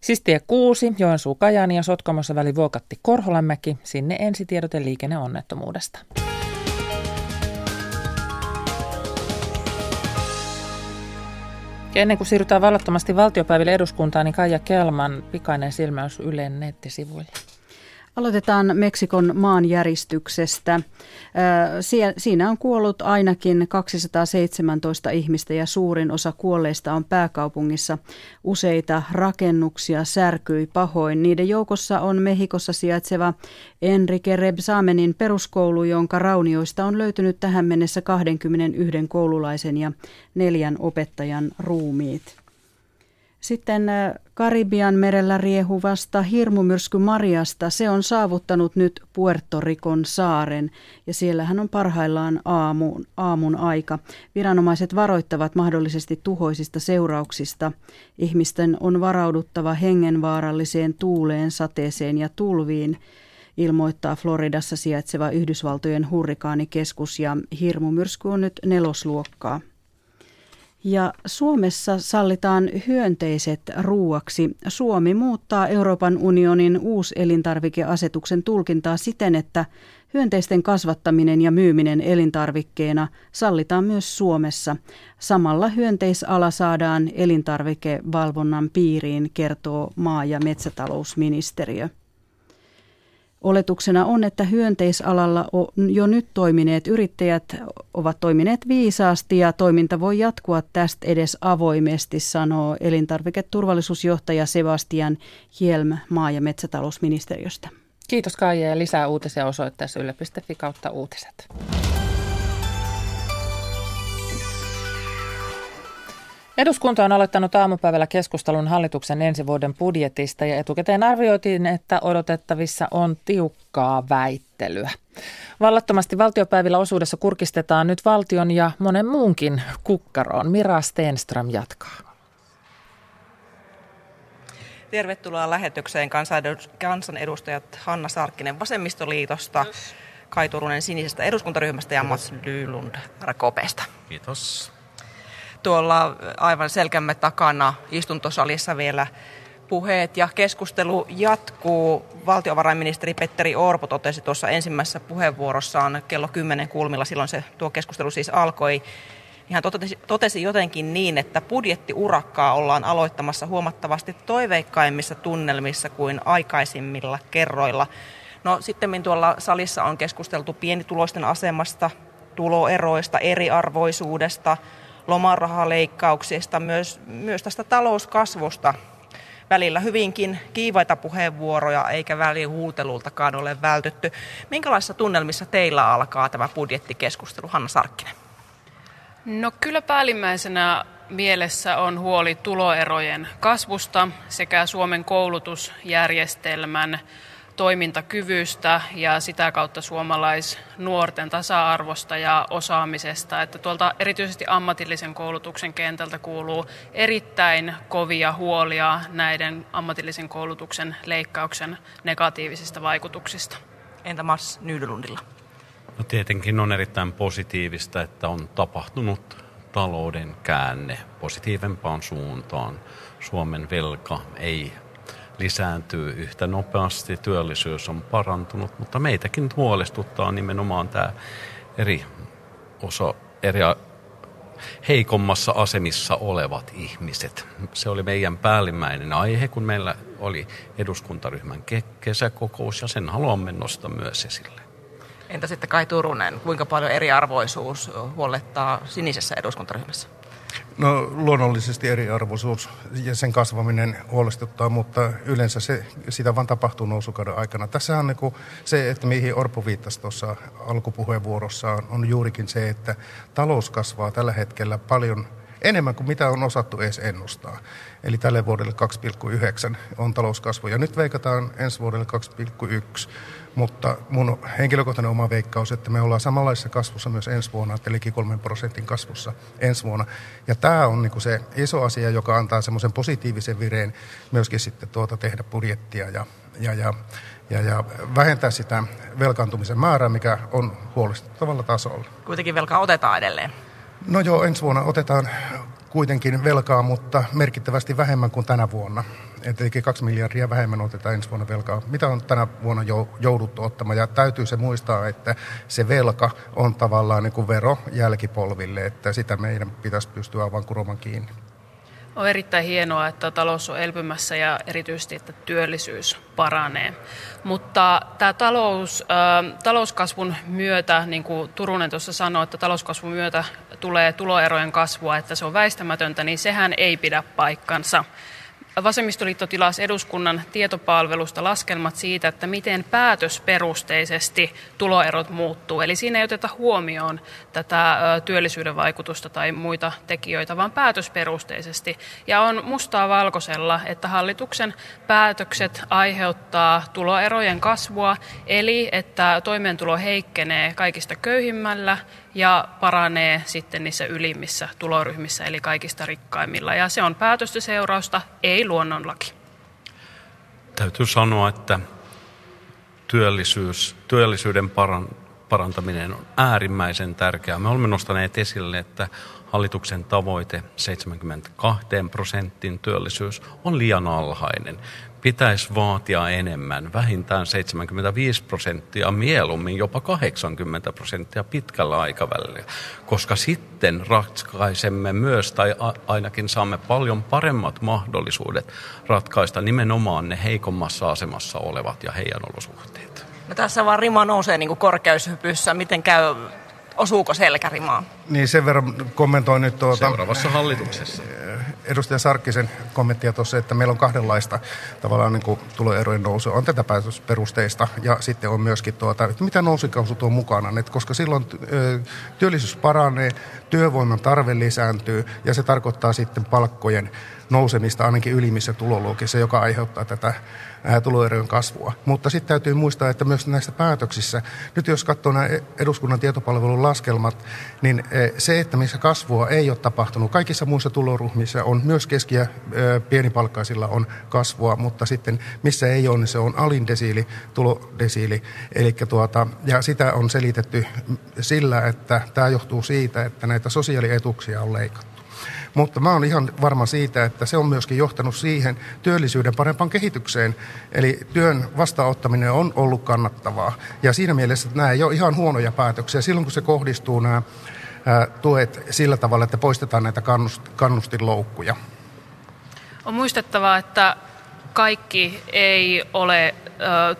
Siis tie 6, Joensuu Kajaani ja Sotkamossa väli Vuokatti Korholanmäki, sinne ensitiedote liikenneonnettomuudesta. Ja ennen kuin siirrytään vallattomasti valtiopäiville eduskuntaan, niin Kaija Kelman pikainen silmäys Ylen nettisivuille. Aloitetaan Meksikon maanjäristyksestä. Siinä on kuollut ainakin 217 ihmistä ja suurin osa kuolleista on pääkaupungissa. Useita rakennuksia särkyi pahoin. Niiden joukossa on Mehikossa sijaitseva Enrique Rebsamenin peruskoulu, jonka raunioista on löytynyt tähän mennessä 21 koululaisen ja neljän opettajan ruumiit. Sitten Karibian merellä riehuvasta hirmumyrsky Mariasta, se on saavuttanut nyt Puerto Ricon saaren ja siellähän on parhaillaan aamun, aamun aika. Viranomaiset varoittavat mahdollisesti tuhoisista seurauksista. Ihmisten on varauduttava hengenvaaralliseen tuuleen, sateeseen ja tulviin ilmoittaa Floridassa sijaitseva Yhdysvaltojen hurrikaanikeskus ja hirmumyrsky on nyt nelosluokkaa. Ja Suomessa sallitaan hyönteiset ruuaksi. Suomi muuttaa Euroopan unionin uuselintarvikeasetuksen tulkintaa siten, että hyönteisten kasvattaminen ja myyminen elintarvikkeena sallitaan myös Suomessa. Samalla hyönteisala saadaan elintarvikevalvonnan piiriin, kertoo maa- ja metsätalousministeriö. Oletuksena on, että hyönteisalalla jo nyt toimineet yrittäjät ovat toimineet viisaasti ja toiminta voi jatkua tästä edes avoimesti, sanoo elintarviketurvallisuusjohtaja Sebastian Hielm maa- ja metsätalousministeriöstä. Kiitos Kaija ja lisää uutisia osoitteessa yle.fi kautta uutiset. Eduskunta on aloittanut aamupäivällä keskustelun hallituksen ensi vuoden budjetista ja etukäteen arvioitiin, että odotettavissa on tiukkaa väittelyä. Vallattomasti valtiopäivillä osuudessa kurkistetaan nyt valtion ja monen muunkin kukkaroon. Mira Stenström jatkaa. Tervetuloa lähetykseen kansanedustajat Hanna Sarkkinen Vasemmistoliitosta, Kai Turunen Sinisestä eduskuntaryhmästä ja Mats Lylund Rakopesta. Kiitos tuolla aivan selkämme takana istuntosalissa vielä puheet ja keskustelu jatkuu. Valtiovarainministeri Petteri Orpo totesi tuossa ensimmäisessä puheenvuorossaan kello 10 kulmilla, silloin se tuo keskustelu siis alkoi, hän totesi, totesi jotenkin niin, että budjettiurakkaa ollaan aloittamassa huomattavasti toiveikkaimmissa tunnelmissa kuin aikaisimmilla kerroilla. No sitten tuolla salissa on keskusteltu pienituloisten asemasta, tuloeroista, eriarvoisuudesta, lomarahaleikkauksista, myös, myös tästä talouskasvusta. Välillä hyvinkin kiivaita puheenvuoroja, eikä välihuutelultakaan ole vältytty. Minkälaisissa tunnelmissa teillä alkaa tämä budjettikeskustelu, Hanna Sarkkinen? No kyllä päällimmäisenä mielessä on huoli tuloerojen kasvusta sekä Suomen koulutusjärjestelmän toimintakyvystä ja sitä kautta suomalaisnuorten tasa-arvosta ja osaamisesta. Että tuolta erityisesti ammatillisen koulutuksen kentältä kuuluu erittäin kovia huolia näiden ammatillisen koulutuksen leikkauksen negatiivisista vaikutuksista. Entä Mars Nydelundilla? No tietenkin on erittäin positiivista, että on tapahtunut talouden käänne positiivempaan suuntaan. Suomen velka ei lisääntyy yhtä nopeasti, työllisyys on parantunut, mutta meitäkin huolestuttaa nimenomaan tämä eri osa, eri heikommassa asemissa olevat ihmiset. Se oli meidän päällimmäinen aihe, kun meillä oli eduskuntaryhmän kesäkokous ja sen haluamme nostaa myös esille. Entä sitten Kai Turunen, kuinka paljon eriarvoisuus huolettaa sinisessä eduskuntaryhmässä? No luonnollisesti eriarvoisuus ja sen kasvaminen huolestuttaa, mutta yleensä se, sitä vaan tapahtuu nousukauden aikana. Tässä on niin se, että mihin Orpo viittasi tuossa alkupuheenvuorossaan, on juurikin se, että talous kasvaa tällä hetkellä paljon enemmän kuin mitä on osattu edes ennustaa. Eli tälle vuodelle 2,9 on talouskasvu. Ja nyt veikataan ensi vuodelle 2,1. Mutta mun henkilökohtainen oma veikkaus, että me ollaan samanlaisessa kasvussa myös ensi vuonna, eli 3 prosentin kasvussa ensi vuonna. Ja tämä on niin se iso asia, joka antaa semmoisen positiivisen vireen myöskin sitten tuota tehdä budjettia ja, ja, ja, ja, ja vähentää sitä velkaantumisen määrää, mikä on huolestuttavalla tasolla. Kuitenkin velkaa otetaan edelleen. No joo, ensi vuonna otetaan kuitenkin velkaa, mutta merkittävästi vähemmän kuin tänä vuonna. Eli kaksi miljardia vähemmän otetaan ensi vuonna velkaa. Mitä on tänä vuonna jouduttu ottamaan? Ja täytyy se muistaa, että se velka on tavallaan niin kuin vero jälkipolville, että sitä meidän pitäisi pystyä aivan kuromaan kiinni. On erittäin hienoa, että talous on elpymässä ja erityisesti, että työllisyys paranee. Mutta tämä talous, talouskasvun myötä, niin kuin Turunen tuossa sanoi, että talouskasvun myötä tulee tuloerojen kasvua, että se on väistämätöntä, niin sehän ei pidä paikkansa. Vasemmistoliitto tilasi eduskunnan tietopalvelusta laskelmat siitä, että miten päätösperusteisesti tuloerot muuttuu. Eli siinä ei oteta huomioon tätä työllisyyden vaikutusta tai muita tekijöitä, vaan päätösperusteisesti. Ja on mustaa valkoisella, että hallituksen päätökset aiheuttaa tuloerojen kasvua, eli että toimeentulo heikkenee kaikista köyhimmällä ja paranee sitten niissä ylimmissä tuloryhmissä, eli kaikista rikkaimmilla. Ja se on päätöstä seurausta, ei luonnonlaki. Täytyy sanoa, että työllisyys, työllisyyden paran, parantaminen on äärimmäisen tärkeää. Me olemme nostaneet esille, että hallituksen tavoite 72 prosentin työllisyys on liian alhainen pitäisi vaatia enemmän, vähintään 75 prosenttia, mieluummin jopa 80 prosenttia pitkällä aikavälillä, koska sitten ratkaisemme myös, tai ainakin saamme paljon paremmat mahdollisuudet ratkaista nimenomaan ne heikommassa asemassa olevat ja heidän olosuhteet. No tässä vaan rima nousee niin kuin korkeushypyssä. Miten käy osuuko selkärimaa? Niin sen verran kommentoin nyt tuota... Seuraavassa hallituksessa. Edustaja Sarkkisen kommenttia tuossa, että meillä on kahdenlaista tavallaan niin kuin tuloerojen nousu. On tätä päätösperusteista ja sitten on myöskin tuota, että mitä nousikausu tuo mukana. Että koska silloin työllisyys paranee, työvoiman tarve lisääntyy ja se tarkoittaa sitten palkkojen nousemista ainakin ylimmissä tuloluokissa, joka aiheuttaa tätä tuloerojen kasvua. Mutta sitten täytyy muistaa, että myös näissä päätöksissä, nyt jos katsoo nämä eduskunnan tietopalvelun laskelmat, niin se, että missä kasvua ei ole tapahtunut, kaikissa muissa tuloryhmissä on myös keski- ja pienipalkkaisilla on kasvua, mutta sitten missä ei ole, niin se on alin desiili, tulodesiili. Eli tuota, ja sitä on selitetty sillä, että tämä johtuu siitä, että näitä sosiaalietuuksia on leikattu. Mutta mä oon ihan varma siitä, että se on myöskin johtanut siihen työllisyyden parempaan kehitykseen. Eli työn vastaanottaminen on ollut kannattavaa. Ja siinä mielessä että nämä ei ole ihan huonoja päätöksiä. Silloin kun se kohdistuu nämä tuet sillä tavalla, että poistetaan näitä kannustinloukkuja. On muistettava, että kaikki ei ole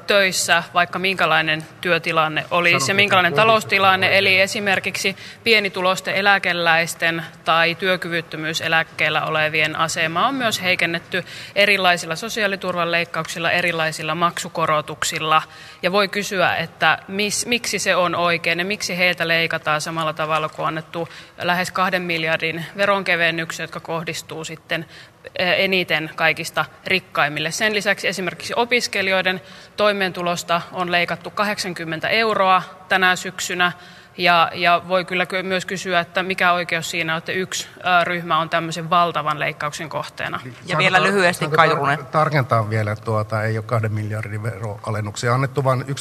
töissä, vaikka minkälainen työtilanne olisi ja minkälainen taloustilanne. Eli esimerkiksi pienituloisten eläkeläisten tai työkyvyttömyyseläkkeellä olevien asema on myös heikennetty erilaisilla sosiaaliturvan leikkauksilla, erilaisilla maksukorotuksilla. Ja voi kysyä, että mis, miksi se on oikein ja miksi heiltä leikataan samalla tavalla kuin annettu lähes kahden miljardin veronkevennyksiä, jotka kohdistuu sitten eniten kaikista rikkaimmille. Sen lisäksi esimerkiksi opiskelijoiden toimeentulosta on leikattu 80 euroa tänä syksynä. Ja, ja voi kyllä myös kysyä, että mikä oikeus siinä on, että yksi ryhmä on tämmöisen valtavan leikkauksen kohteena. Ja saanko vielä lyhyesti Kairunen. Tarkentaa vielä, että tuota, ei ole kahden miljardin veroalennuksia annettu, vaan 1,2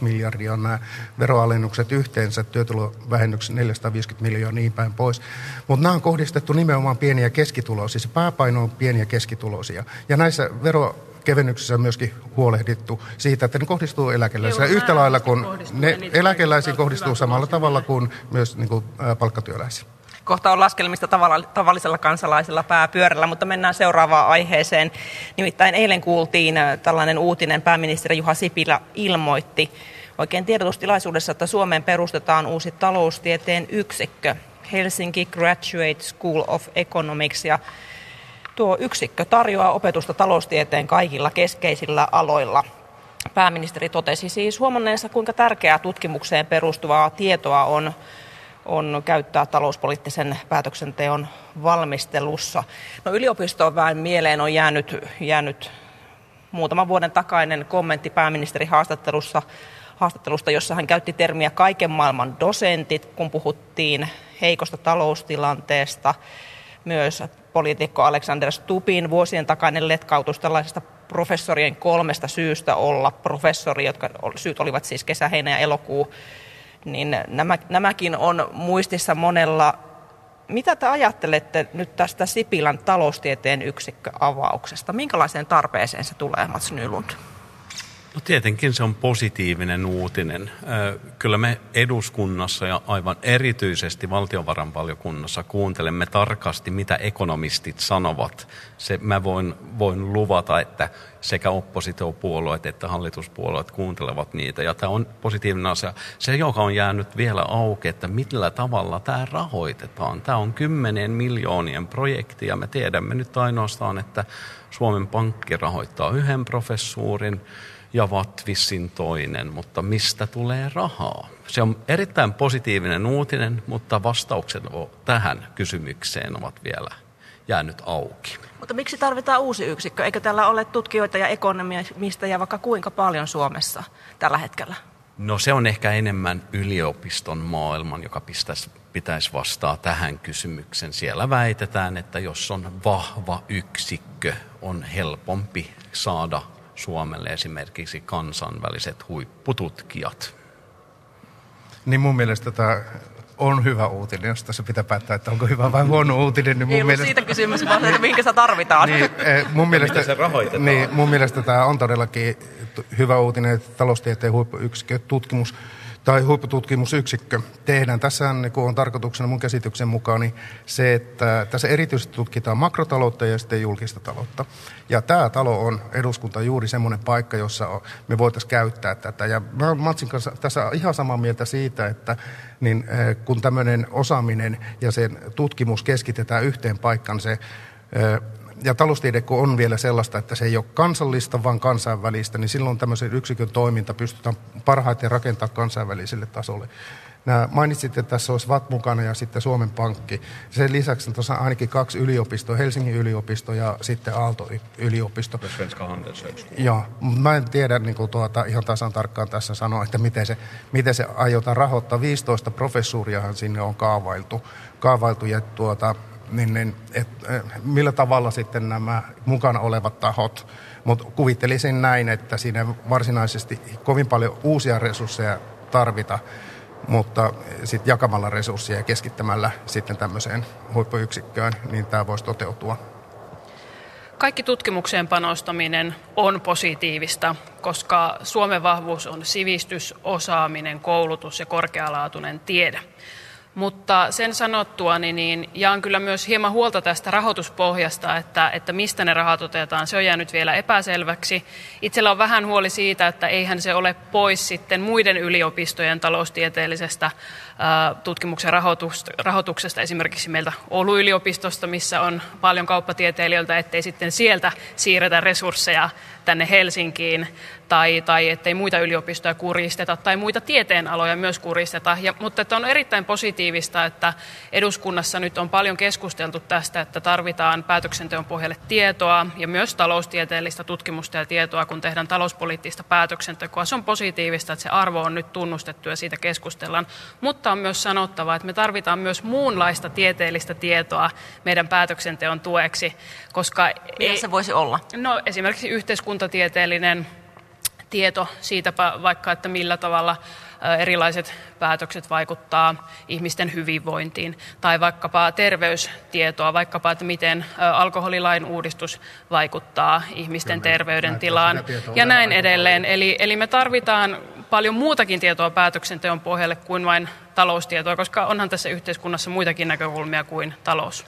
miljardia on nämä veroalennukset yhteensä, työtulovähennyksen 450 miljoonaa niin päin pois. Mutta nämä on kohdistettu nimenomaan pieniä keskituloisia. Se pääpaino on pieniä keskituloisia. Ja näissä vero kevennyksissä on myöskin huolehdittu siitä, että ne kohdistuu eläkeläisiin. Yhtä lailla kuin ne eläkeläisiin kohdistuu samalla tavalla kuin myös niin kuin, palkkatyöläisiin. Kohta on laskelmista tavallisella kansalaisella pääpyörällä, mutta mennään seuraavaan aiheeseen. Nimittäin eilen kuultiin tällainen uutinen, pääministeri Juha Sipilä ilmoitti oikein tiedotustilaisuudessa, että Suomeen perustetaan uusi taloustieteen yksikkö, Helsinki Graduate School of Economics, ja Tuo yksikkö tarjoaa opetusta taloustieteen kaikilla keskeisillä aloilla. Pääministeri totesi siis huomanneensa, kuinka tärkeää tutkimukseen perustuvaa tietoa on, on käyttää talouspoliittisen päätöksenteon valmistelussa. No yliopistoon vähän mieleen on jäänyt, jäänyt muutaman vuoden takainen kommentti pääministeri haastattelussa, haastattelusta, jossa hän käytti termiä kaiken maailman dosentit, kun puhuttiin heikosta taloustilanteesta. Myös poliitikko Alexander Stupin vuosien takainen letkautus tällaisesta professorien kolmesta syystä olla professori, jotka syyt olivat siis kesä, heinä ja elokuu, niin nämä, nämäkin on muistissa monella. Mitä te ajattelette nyt tästä Sipilän taloustieteen yksikköavauksesta? Minkälaiseen tarpeeseen se tulee, Mats Nylund? No tietenkin se on positiivinen uutinen. Kyllä me eduskunnassa ja aivan erityisesti valtiovarainvaliokunnassa kuuntelemme tarkasti, mitä ekonomistit sanovat. Se mä voin, voin luvata, että sekä oppositiopuolueet että hallituspuolueet kuuntelevat niitä. Ja tämä on positiivinen asia. Se, joka on jäänyt vielä auki, että millä tavalla tämä rahoitetaan. Tämä on kymmeneen miljoonien projekti ja me tiedämme nyt ainoastaan, että Suomen Pankki rahoittaa yhden professuurin ja Vatvissin toinen, mutta mistä tulee rahaa? Se on erittäin positiivinen uutinen, mutta vastaukset tähän kysymykseen ovat vielä jäänyt auki. Mutta miksi tarvitaan uusi yksikkö? Eikö tällä ole tutkijoita ja ekonomista ja vaikka kuinka paljon Suomessa tällä hetkellä? No se on ehkä enemmän yliopiston maailman, joka pitäisi, pitäisi vastaa tähän kysymykseen. Siellä väitetään, että jos on vahva yksikkö, on helpompi saada Suomelle esimerkiksi kansainväliset huippututkijat. Niin mun mielestä tämä on hyvä uutinen, jos tässä pitää päättää, että onko hyvä vai huono uutinen. Niin mun Ei mielestä... siitä kysymys, vaan että minkä sitä tarvitaan. Niin, eh, mun mielestä, se rahoitetaan? Niin, mun mielestä tämä on todellakin hyvä uutinen, että taloustieteen huippuyksikkö tutkimus tai huippututkimusyksikkö tehdään. Tässä niin on tarkoituksena mun käsityksen mukaan niin se, että tässä erityisesti tutkitaan makrotaloutta ja sitten julkista taloutta. Ja tämä talo on eduskunta juuri semmoinen paikka, jossa me voitaisiin käyttää tätä. Ja mä olen Matsin kanssa tässä ihan samaa mieltä siitä, että niin, eh, kun tämmöinen osaaminen ja sen tutkimus keskitetään yhteen paikkaan, se eh, ja taloustiede kun on vielä sellaista, että se ei ole kansallista, vaan kansainvälistä, niin silloin tämmöisen yksikön toiminta pystytään parhaiten rakentamaan kansainväliselle tasolle. Nämä mainitsitte, että tässä olisi VAT mukana ja sitten Suomen Pankki. Sen lisäksi on tuossa ainakin kaksi yliopistoa, Helsingin yliopisto ja sitten Aalto-yliopisto. Joo, mä en tiedä niin kuin tuota, ihan tasan tarkkaan tässä sanoa, että miten se, miten se aiotaan rahoittaa. 15 professuuriahan sinne on kaavailtu, kaavailtu ja tuota, niin, niin et, millä tavalla sitten nämä mukana olevat tahot, mutta kuvittelisin näin, että siinä varsinaisesti kovin paljon uusia resursseja tarvita, mutta sitten jakamalla resursseja ja keskittämällä sitten tämmöiseen huippuyksikköön, niin tämä voisi toteutua. Kaikki tutkimukseen panostaminen on positiivista, koska Suomen vahvuus on sivistys, osaaminen, koulutus ja korkealaatuinen tiede. Mutta sen sanottua, niin, niin jaan kyllä myös hieman huolta tästä rahoituspohjasta, että, että mistä ne rahat otetaan. Se on jäänyt vielä epäselväksi. Itsellä on vähän huoli siitä, että eihän se ole pois sitten muiden yliopistojen taloustieteellisestä tutkimuksen rahoituksesta, esimerkiksi meiltä Oulun yliopistosta, missä on paljon kauppatieteilijöiltä, ettei sitten sieltä siirretä resursseja tänne Helsinkiin, tai, tai ettei muita yliopistoja kuristeta, tai muita tieteenaloja myös kuristeta. Ja, mutta että on erittäin positiivista, että eduskunnassa nyt on paljon keskusteltu tästä, että tarvitaan päätöksenteon pohjalle tietoa, ja myös taloustieteellistä tutkimusta ja tietoa, kun tehdään talouspoliittista päätöksentekoa. Se on positiivista, että se arvo on nyt tunnustettu ja siitä keskustellaan. Mutta on myös sanottava, että me tarvitaan myös muunlaista tieteellistä tietoa meidän päätöksenteon tueksi, koska... Mitä se voisi olla? No esimerkiksi yhteiskuntatieteellinen tieto siitä vaikka, että millä tavalla erilaiset päätökset vaikuttaa ihmisten hyvinvointiin, tai vaikkapa terveystietoa, vaikkapa, että miten alkoholilain uudistus vaikuttaa ihmisten Kyllä, terveydentilaan ja näin edelleen. Eli, eli me tarvitaan paljon muutakin tietoa päätöksenteon pohjalle kuin vain taloustietoa, koska onhan tässä yhteiskunnassa muitakin näkökulmia kuin talous.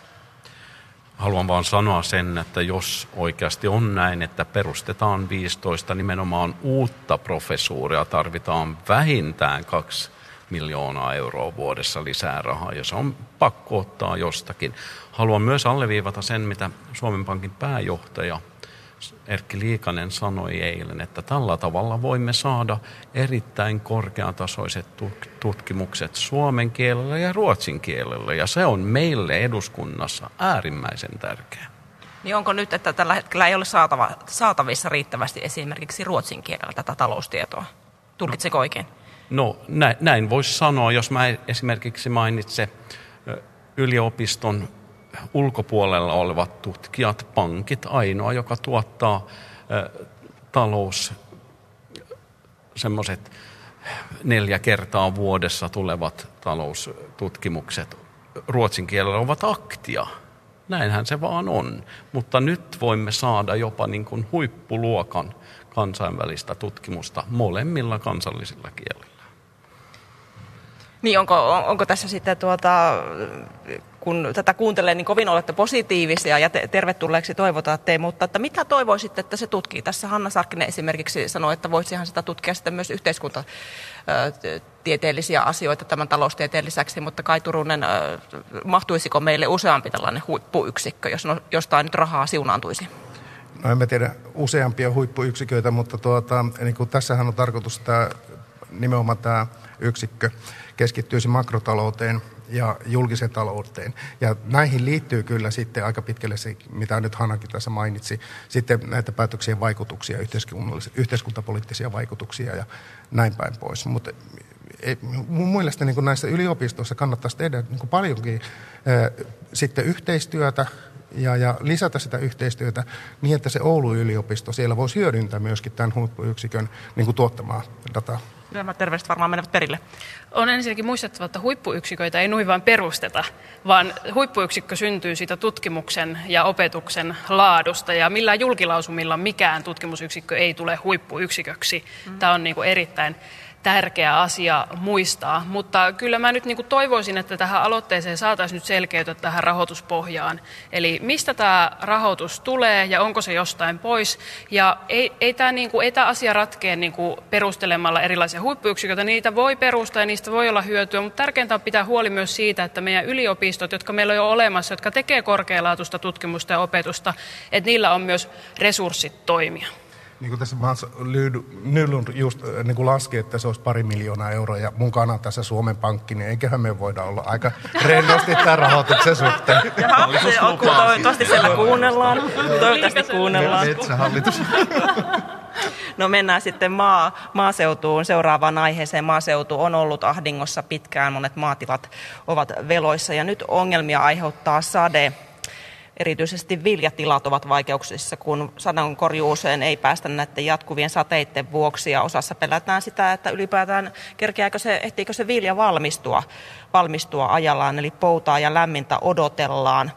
Haluan vaan sanoa sen, että jos oikeasti on näin, että perustetaan 15 nimenomaan uutta professuuria, tarvitaan vähintään kaksi miljoonaa euroa vuodessa lisää rahaa, ja se on pakko ottaa jostakin. Haluan myös alleviivata sen, mitä Suomen Pankin pääjohtaja Erkki Liikanen sanoi eilen, että tällä tavalla voimme saada erittäin korkeatasoiset tutkimukset suomen kielellä ja ruotsin kielellä, ja se on meille eduskunnassa äärimmäisen tärkeää. Niin onko nyt, että tällä hetkellä ei ole saatava, saatavissa riittävästi esimerkiksi ruotsin kielellä tätä taloustietoa? Tulkitseko oikein? No näin, näin voisi sanoa, jos mä esimerkiksi mainitsen yliopiston ulkopuolella olevat tutkijat, pankit, ainoa, joka tuottaa talous, semmoiset neljä kertaa vuodessa tulevat taloustutkimukset ruotsin kielellä ovat aktia. Näinhän se vaan on. Mutta nyt voimme saada jopa niin kuin huippuluokan kansainvälistä tutkimusta molemmilla kansallisilla kielillä. Niin onko, onko tässä sitten tuota, kun tätä kuuntelee, niin kovin olette positiivisia ja te, tervetulleeksi toivotatte, mutta että mitä toivoisitte, että se tutkii? Tässä Hanna Sarkkinen esimerkiksi sanoi, että voisihan sitä tutkia sitten myös yhteiskuntatieteellisiä asioita tämän taloustieteen lisäksi, mutta Kai Turunen, mahtuisiko meille useampi tällainen huippuyksikkö, jos no, jostain nyt rahaa siunaantuisi? No en tiedä useampia huippuyksiköitä, mutta tuota, niin kuin tässähän on tarkoitus tämä, nimenomaan tämä yksikkö keskittyisi makrotalouteen ja julkiseen talouteen. Ja näihin liittyy kyllä sitten aika pitkälle se, mitä nyt Hanakin tässä mainitsi, sitten näitä päätöksien vaikutuksia, yhteiskuntapoliittisia vaikutuksia ja näin päin pois. Mutta mun mielestä niin näissä yliopistoissa kannattaisi tehdä niin paljonkin äh, sitten yhteistyötä ja, ja lisätä sitä yhteistyötä niin, että se Oulun yliopisto siellä voisi hyödyntää myöskin tämän huippuyksikön niin kuin tuottamaa dataa. Nämä terveiset varmaan menevät perille. On ensinnäkin muistettava, että huippuyksiköitä ei noin vain perusteta, vaan huippuyksikkö syntyy siitä tutkimuksen ja opetuksen laadusta, ja millään julkilausumilla mikään tutkimusyksikkö ei tule huippuyksiköksi. Mm. Tämä on niin kuin erittäin tärkeä asia muistaa. Mutta kyllä mä nyt niin kuin toivoisin, että tähän aloitteeseen saataisiin nyt selkeyttä tähän rahoituspohjaan. Eli mistä tämä rahoitus tulee ja onko se jostain pois. Ja ei, ei tämä, niin kuin, ei tämä asia ratkea niin kuin perustelemalla erilaisia huippuyksiköitä. Niitä voi perustaa ja niistä voi olla hyötyä, mutta tärkeintä on pitää huoli myös siitä, että meidän yliopistot, jotka meillä on jo olemassa, jotka tekee korkealaatuista tutkimusta ja opetusta, että niillä on myös resurssit toimia. Niin kuin tässä Mats Nylund just äh, niin kuin laski, että se olisi pari miljoonaa euroa ja mukana tässä Suomen Pankki, niin eiköhän me voida olla aika rennosti tämän rahoituksen suhteen. Ja se on, toivottavasti siellä kuunnellaan. Toivottavasti kuunnellaan. Metsähallitus. No mennään sitten maa, maaseutuun seuraavaan aiheeseen. Maaseutu on ollut ahdingossa pitkään, monet maatilat ovat veloissa ja nyt ongelmia aiheuttaa sade. Erityisesti viljatilat ovat vaikeuksissa, kun sadonkorjuuseen ei päästä näiden jatkuvien sateiden vuoksi ja osassa pelätään sitä, että ylipäätään kerkeääkö se, ehtiikö se vilja valmistua, valmistua ajallaan, eli poutaa ja lämmintä odotellaan.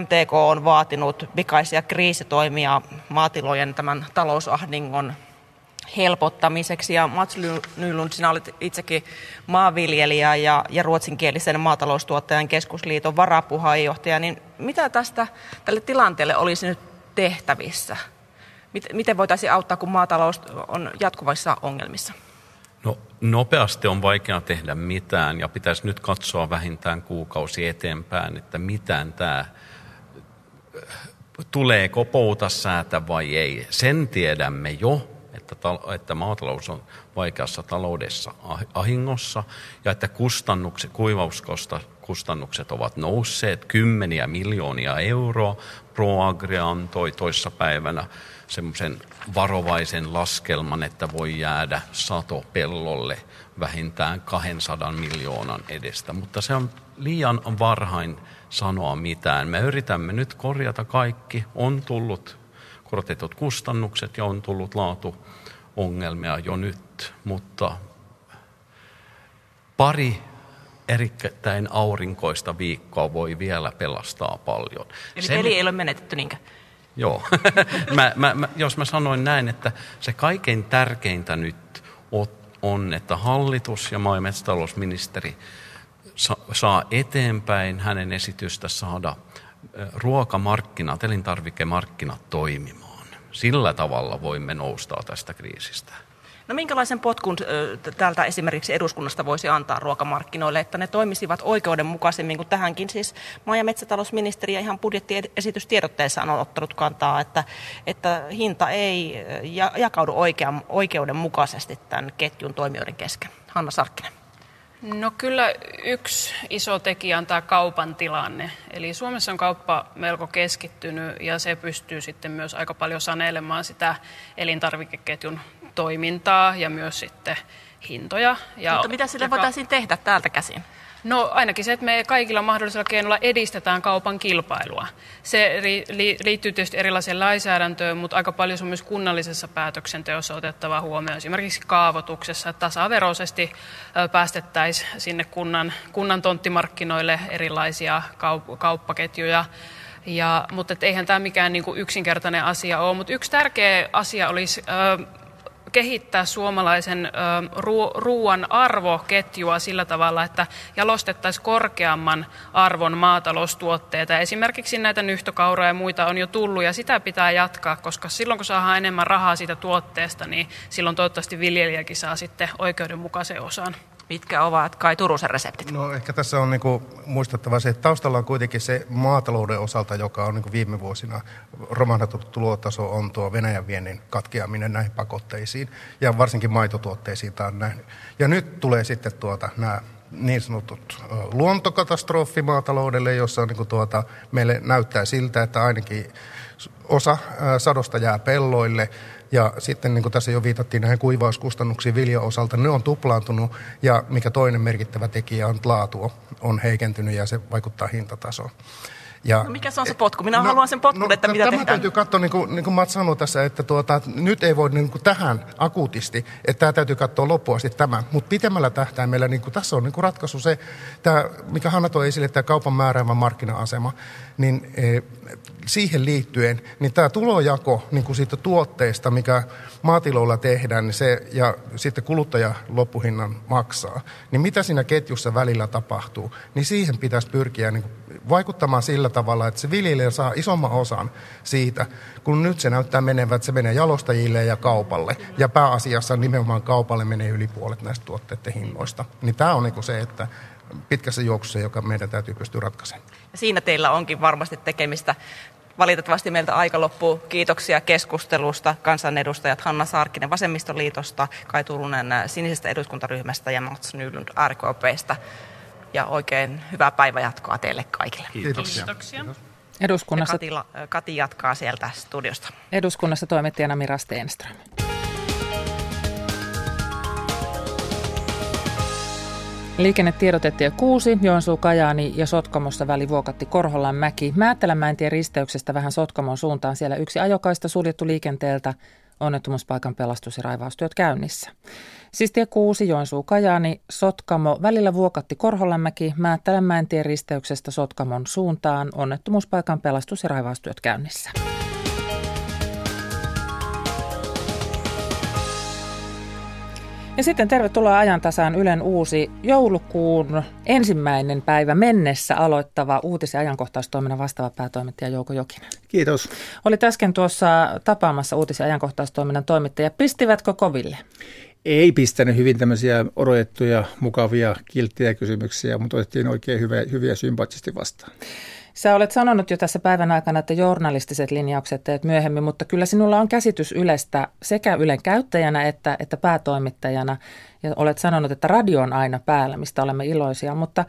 MTK on vaatinut pikaisia kriisitoimia maatilojen tämän talousahdingon helpottamiseksi. Ja Mats Nylund, sinä olet itsekin maanviljelijä ja, ja ruotsinkielisen maataloustuottajan keskusliiton varapuheenjohtaja, niin mitä tästä tälle tilanteelle olisi nyt tehtävissä? Miten voitaisiin auttaa, kun maatalous on jatkuvissa ongelmissa? No nopeasti on vaikea tehdä mitään ja pitäisi nyt katsoa vähintään kuukausi eteenpäin, että mitään tämä tuleeko pouta säätä vai ei. Sen tiedämme jo, että, että maatalous on vaikeassa taloudessa ahingossa ja että kustannukset, kuivauskosta kustannukset ovat nousseet kymmeniä miljoonia euroa. ProAgri antoi toissapäivänä semmoisen varovaisen laskelman, että voi jäädä sato pellolle vähintään 200 miljoonan edestä, mutta se on liian varhain sanoa mitään. Me yritämme nyt korjata kaikki. On tullut korotetut kustannukset ja on tullut laatuongelmia jo nyt, mutta pari erittäin aurinkoista viikkoa voi vielä pelastaa paljon. Eli Sen... peli ei ole menetetty niinkään? Joo. mä, mä, mä, jos mä sanoin näin, että se kaikkein tärkeintä nyt on, että hallitus ja maa- ja metsätalousministeri saa eteenpäin hänen esitystä saada ruokamarkkinat, elintarvikemarkkinat toimimaan. Sillä tavalla voimme nousta tästä kriisistä. No minkälaisen potkun täältä esimerkiksi eduskunnasta voisi antaa ruokamarkkinoille, että ne toimisivat oikeudenmukaisemmin kuin tähänkin? Siis maa- ja metsätalousministeri ihan budjettiesitystiedotteessa on ottanut kantaa, että, että hinta ei jakaudu oikeudenmukaisesti tämän ketjun toimijoiden kesken. Hanna Sarkkinen. No kyllä yksi iso tekijä on tämä kaupan tilanne. Eli Suomessa on kauppa melko keskittynyt ja se pystyy sitten myös aika paljon sanelemaan sitä elintarvikeketjun toimintaa ja myös sitten hintoja. Ja Mutta mitä sille voitaisiin tehdä täältä käsin? No ainakin se, että me kaikilla mahdollisilla keinoilla edistetään kaupan kilpailua. Se liittyy tietysti erilaiseen lainsäädäntöön, mutta aika paljon se on myös kunnallisessa päätöksenteossa otettava huomioon. Esimerkiksi kaavoituksessa että tasaveroisesti päästettäisiin sinne kunnan, kunnan tonttimarkkinoille erilaisia kauppaketjuja Ja, mutta et eihän tämä mikään niin kuin yksinkertainen asia ole. Mutta yksi tärkeä asia olisi ö, kehittää suomalaisen ruoan arvoketjua sillä tavalla, että jalostettaisiin korkeamman arvon maataloustuotteita. Esimerkiksi näitä nyhtökauroja ja muita on jo tullut ja sitä pitää jatkaa, koska silloin kun saadaan enemmän rahaa siitä tuotteesta, niin silloin toivottavasti viljelijäkin saa sitten oikeudenmukaisen osan. Mitkä ovat Kai Turusen reseptit? No ehkä tässä on niin muistettava se, että taustalla on kuitenkin se maatalouden osalta, joka on niin viime vuosina romahdettu tulotaso on tuo Venäjän viennin katkeaminen näihin pakotteisiin ja varsinkin maitotuotteisiin tämä on nähnyt. Ja nyt tulee sitten tuota, nämä niin sanotut luontokatastrofi maataloudelle, jossa niin tuota, meille näyttää siltä, että ainakin osa sadosta jää pelloille ja sitten niin kuin tässä jo viitattiin näihin kuivauskustannuksiin viljan osalta, ne on tuplaantunut ja mikä toinen merkittävä tekijä on, laatu on heikentynyt ja se vaikuttaa hintatasoon. Ja, no mikä se on se potku? Minä no, haluan sen potkun, no, että mitä tämä tehdään. täytyy katsoa, niin kuin, niin kuin Matt sanoi tässä, että tuota, nyt ei voi niin kuin tähän akuutisti, että tämä täytyy katsoa loppuun asti tämän. Mutta pitemmällä tähtäimellä niin kuin, tässä on niin kuin ratkaisu se, tämä, mikä Hanna toi esille, tämä kaupan määräävä markkina-asema, niin e, siihen liittyen, niin tämä tulojako niin kuin siitä tuotteesta, mikä maatiloilla tehdään, niin se, ja sitten kuluttaja loppuhinnan maksaa, niin mitä siinä ketjussa välillä tapahtuu, niin siihen pitäisi pyrkiä niin kuin vaikuttamaan sillä tavalla, että se viljelijä saa isomman osan siitä, kun nyt se näyttää menevän, että se menee jalostajille ja kaupalle. Ja pääasiassa nimenomaan kaupalle menee yli puolet näistä tuotteiden hinnoista. Niin tämä on niin se, että pitkässä juoksussa, joka meidän täytyy pystyä ratkaisemaan. Siinä teillä onkin varmasti tekemistä. Valitettavasti meiltä aika loppuu. Kiitoksia keskustelusta kansanedustajat Hanna Sarkkinen Vasemmistoliitosta, Kai Turunen Sinisestä eduskuntaryhmästä ja Mats Nylund RKPstä ja oikein hyvää päivänjatkoa teille kaikille. Kiitoksia. Kiitoksia. Eduskunnassa, Kati, Kati jatkaa sieltä studiosta. eduskunnassa toimittajana Mira Stenström. Liikennetiedotetie 6, Joensuu, Kajaani ja Sotkamossa väli Vuokatti Korholan mäki. Määttelämäentien risteyksestä vähän Sotkamon suuntaan siellä yksi ajokaista suljettu liikenteeltä. Onnettomuuspaikan pelastus- ja raivaustyöt käynnissä. Siis tie 6, Joensuu, Kajaani, Sotkamo, välillä Vuokatti Korholanmäki, Määttälänmäentien risteyksestä Sotkamon suuntaan. Onnettomuuspaikan pelastus- ja raivaustyöt käynnissä. Ja sitten tervetuloa ajantasaan Ylen uusi joulukuun ensimmäinen päivä mennessä aloittava uutis- ja ajankohtaistoiminnan vastaava päätoimittaja Jouko Jokinen. Kiitos. Oli äsken tuossa tapaamassa uutis- ja ajankohtaistoiminnan toimittaja. Pistivätkö koville? Ei pistänyt hyvin tämmöisiä odotettuja, mukavia, kilttejä kysymyksiä, mutta otettiin oikein hyviä, hyviä sympaattisesti vastaan. Sä olet sanonut jo tässä päivän aikana, että journalistiset linjaukset teet myöhemmin, mutta kyllä sinulla on käsitys Ylestä sekä Ylen käyttäjänä että, että päätoimittajana. Ja olet sanonut, että radio on aina päällä, mistä olemme iloisia. Mutta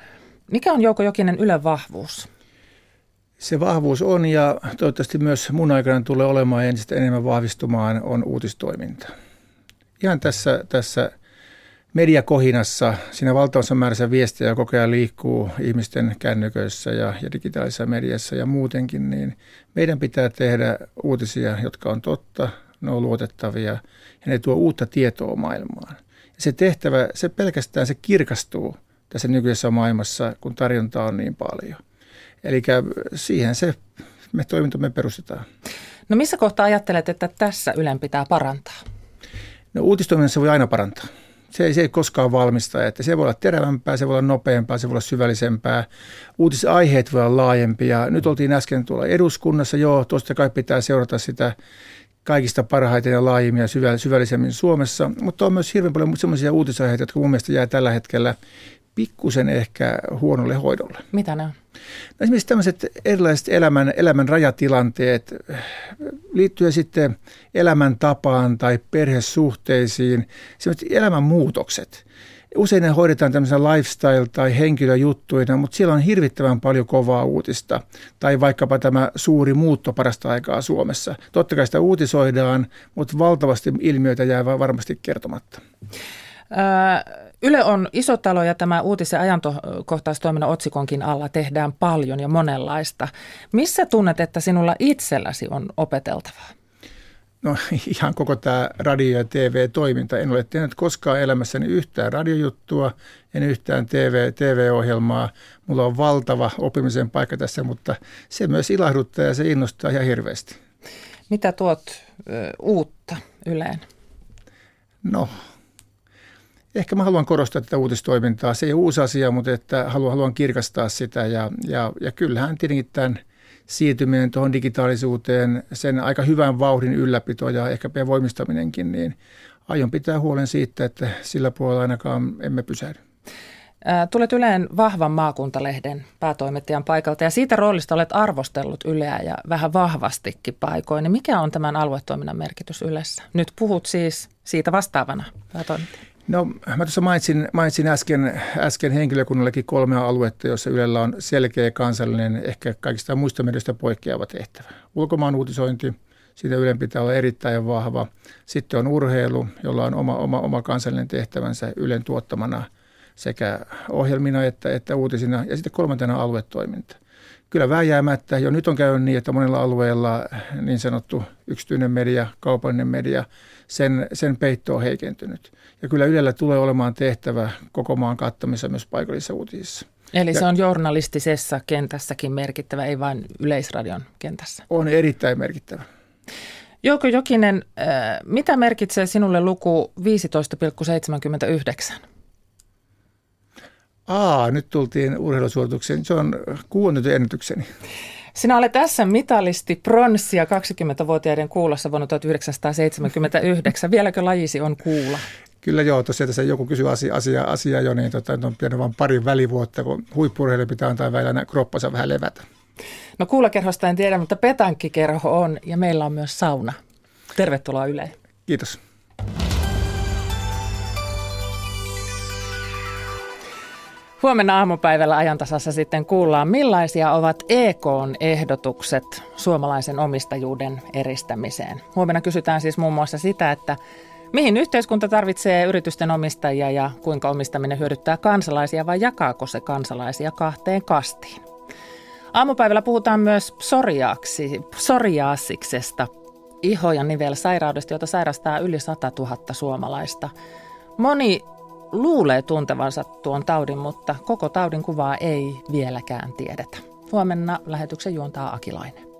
mikä on Jouko Jokinen Ylen vahvuus? Se vahvuus on ja toivottavasti myös mun aikana tulee olemaan entistä enemmän vahvistumaan on uutistoiminta. Ihan tässä, tässä mediakohinassa, siinä valtavassa määrässä viestejä koko ajan liikkuu ihmisten kännyköissä ja, ja digitaalisessa mediassa ja muutenkin, niin meidän pitää tehdä uutisia, jotka on totta, ne on luotettavia ja ne tuo uutta tietoa maailmaan. Ja se tehtävä, se pelkästään se kirkastuu tässä nykyisessä maailmassa, kun tarjontaa on niin paljon. Eli siihen se me toimintamme perustetaan. No missä kohtaa ajattelet, että tässä Ylen pitää parantaa? No uutistoiminnassa voi aina parantaa se ei, se ei koskaan valmista, että se voi olla terävämpää, se voi olla nopeampaa, se voi olla syvällisempää. Uutisaiheet voi olla laajempia. Nyt oltiin äsken tuolla eduskunnassa, joo, tuosta kai pitää seurata sitä kaikista parhaiten ja laajimmin ja syvällisemmin Suomessa, mutta on myös hirveän paljon sellaisia uutisaiheita, jotka mun mielestä jää tällä hetkellä pikkusen ehkä huonolle hoidolle. Mitä on? No esimerkiksi tämmöiset erilaiset elämän, elämän rajatilanteet liittyen sitten elämäntapaan tai perhesuhteisiin, sellaiset elämänmuutokset. Usein ne hoidetaan tämmöisenä lifestyle- tai henkilöjuttuina, mutta siellä on hirvittävän paljon kovaa uutista. Tai vaikkapa tämä suuri muutto parasta aikaa Suomessa. Totta kai sitä uutisoidaan, mutta valtavasti ilmiöitä jää varmasti kertomatta. Yle on iso talo ja tämä uutis- ja ajankohtaistoiminnan otsikonkin alla tehdään paljon ja monenlaista. Missä tunnet, että sinulla itselläsi on opeteltavaa? no ihan koko tämä radio- ja TV-toiminta. En ole tehnyt koskaan elämässäni yhtään radiojuttua, en yhtään TV, TV-ohjelmaa. Mulla on valtava oppimisen paikka tässä, mutta se myös ilahduttaa ja se innostaa ihan hirveästi. Mitä tuot ö, uutta Yleen? No, ehkä mä haluan korostaa tätä uutistoimintaa. Se ei ole uusi asia, mutta että haluan, haluan kirkastaa sitä ja, ja, ja kyllähän tietenkin tämän – siirtyminen tuohon digitaalisuuteen, sen aika hyvän vauhdin ylläpito ja ehkä voimistaminenkin, niin aion pitää huolen siitä, että sillä puolella ainakaan emme pysähdy. Tulet Yleen vahvan maakuntalehden päätoimittajan paikalta ja siitä roolista olet arvostellut Yleä ja vähän vahvastikin paikoin. Mikä on tämän aluetoiminnan merkitys Ylessä? Nyt puhut siis siitä vastaavana päätoimittajana. No mä tuossa mainitsin, mainitsin äsken, äsken henkilökunnallekin kolme aluetta, joissa Ylellä on selkeä kansallinen, ehkä kaikista muista medioista poikkeava tehtävä. Ulkomaan uutisointi, siitä Ylen pitää olla erittäin vahva. Sitten on urheilu, jolla on oma, oma, oma kansallinen tehtävänsä Ylen tuottamana sekä ohjelmina että, että uutisina. Ja sitten kolmantena aluetoiminta. Kyllä vääjäämättä jo nyt on käynyt niin, että monilla alueilla niin sanottu yksityinen media, kaupallinen media, sen, sen peitto on heikentynyt. Ja kyllä Ylellä tulee olemaan tehtävä koko maan kattamissa myös paikallisissa uutisissa. Eli se on journalistisessa kentässäkin merkittävä, ei vain yleisradion kentässä. On erittäin merkittävä. Jouko Jokinen, äh, mitä merkitsee sinulle luku 15,79? Aa, nyt tultiin urheilusuoritukseen. Se on kuunnettu ennätykseni. Sinä olet tässä mitalisti pronssia 20-vuotiaiden kuulossa vuonna 1979. Vieläkö lajisi on kuula? Kyllä joo, tosiaan tässä joku kysyy asia, asia, asia jo, niin tota, on pieni vain pari välivuotta, kun huippurheille pitää antaa välillä kroppansa vähän levätä. No kuulakerhosta en tiedä, mutta petankikerho on ja meillä on myös sauna. Tervetuloa Yle. Kiitos. Huomenna aamupäivällä ajantasassa sitten kuullaan, millaisia ovat EKn ehdotukset suomalaisen omistajuuden eristämiseen. Huomenna kysytään siis muun muassa sitä, että mihin yhteiskunta tarvitsee yritysten omistajia ja kuinka omistaminen hyödyttää kansalaisia vai jakaako se kansalaisia kahteen kastiin. Aamupäivällä puhutaan myös psoriaaksi, psoriaasiksesta, iho- ja nivelsairaudesta, jota sairastaa yli 100 000 suomalaista. Moni luulee tuntevansa tuon taudin, mutta koko taudin kuvaa ei vieläkään tiedetä. Huomenna lähetyksen juontaa Akilainen.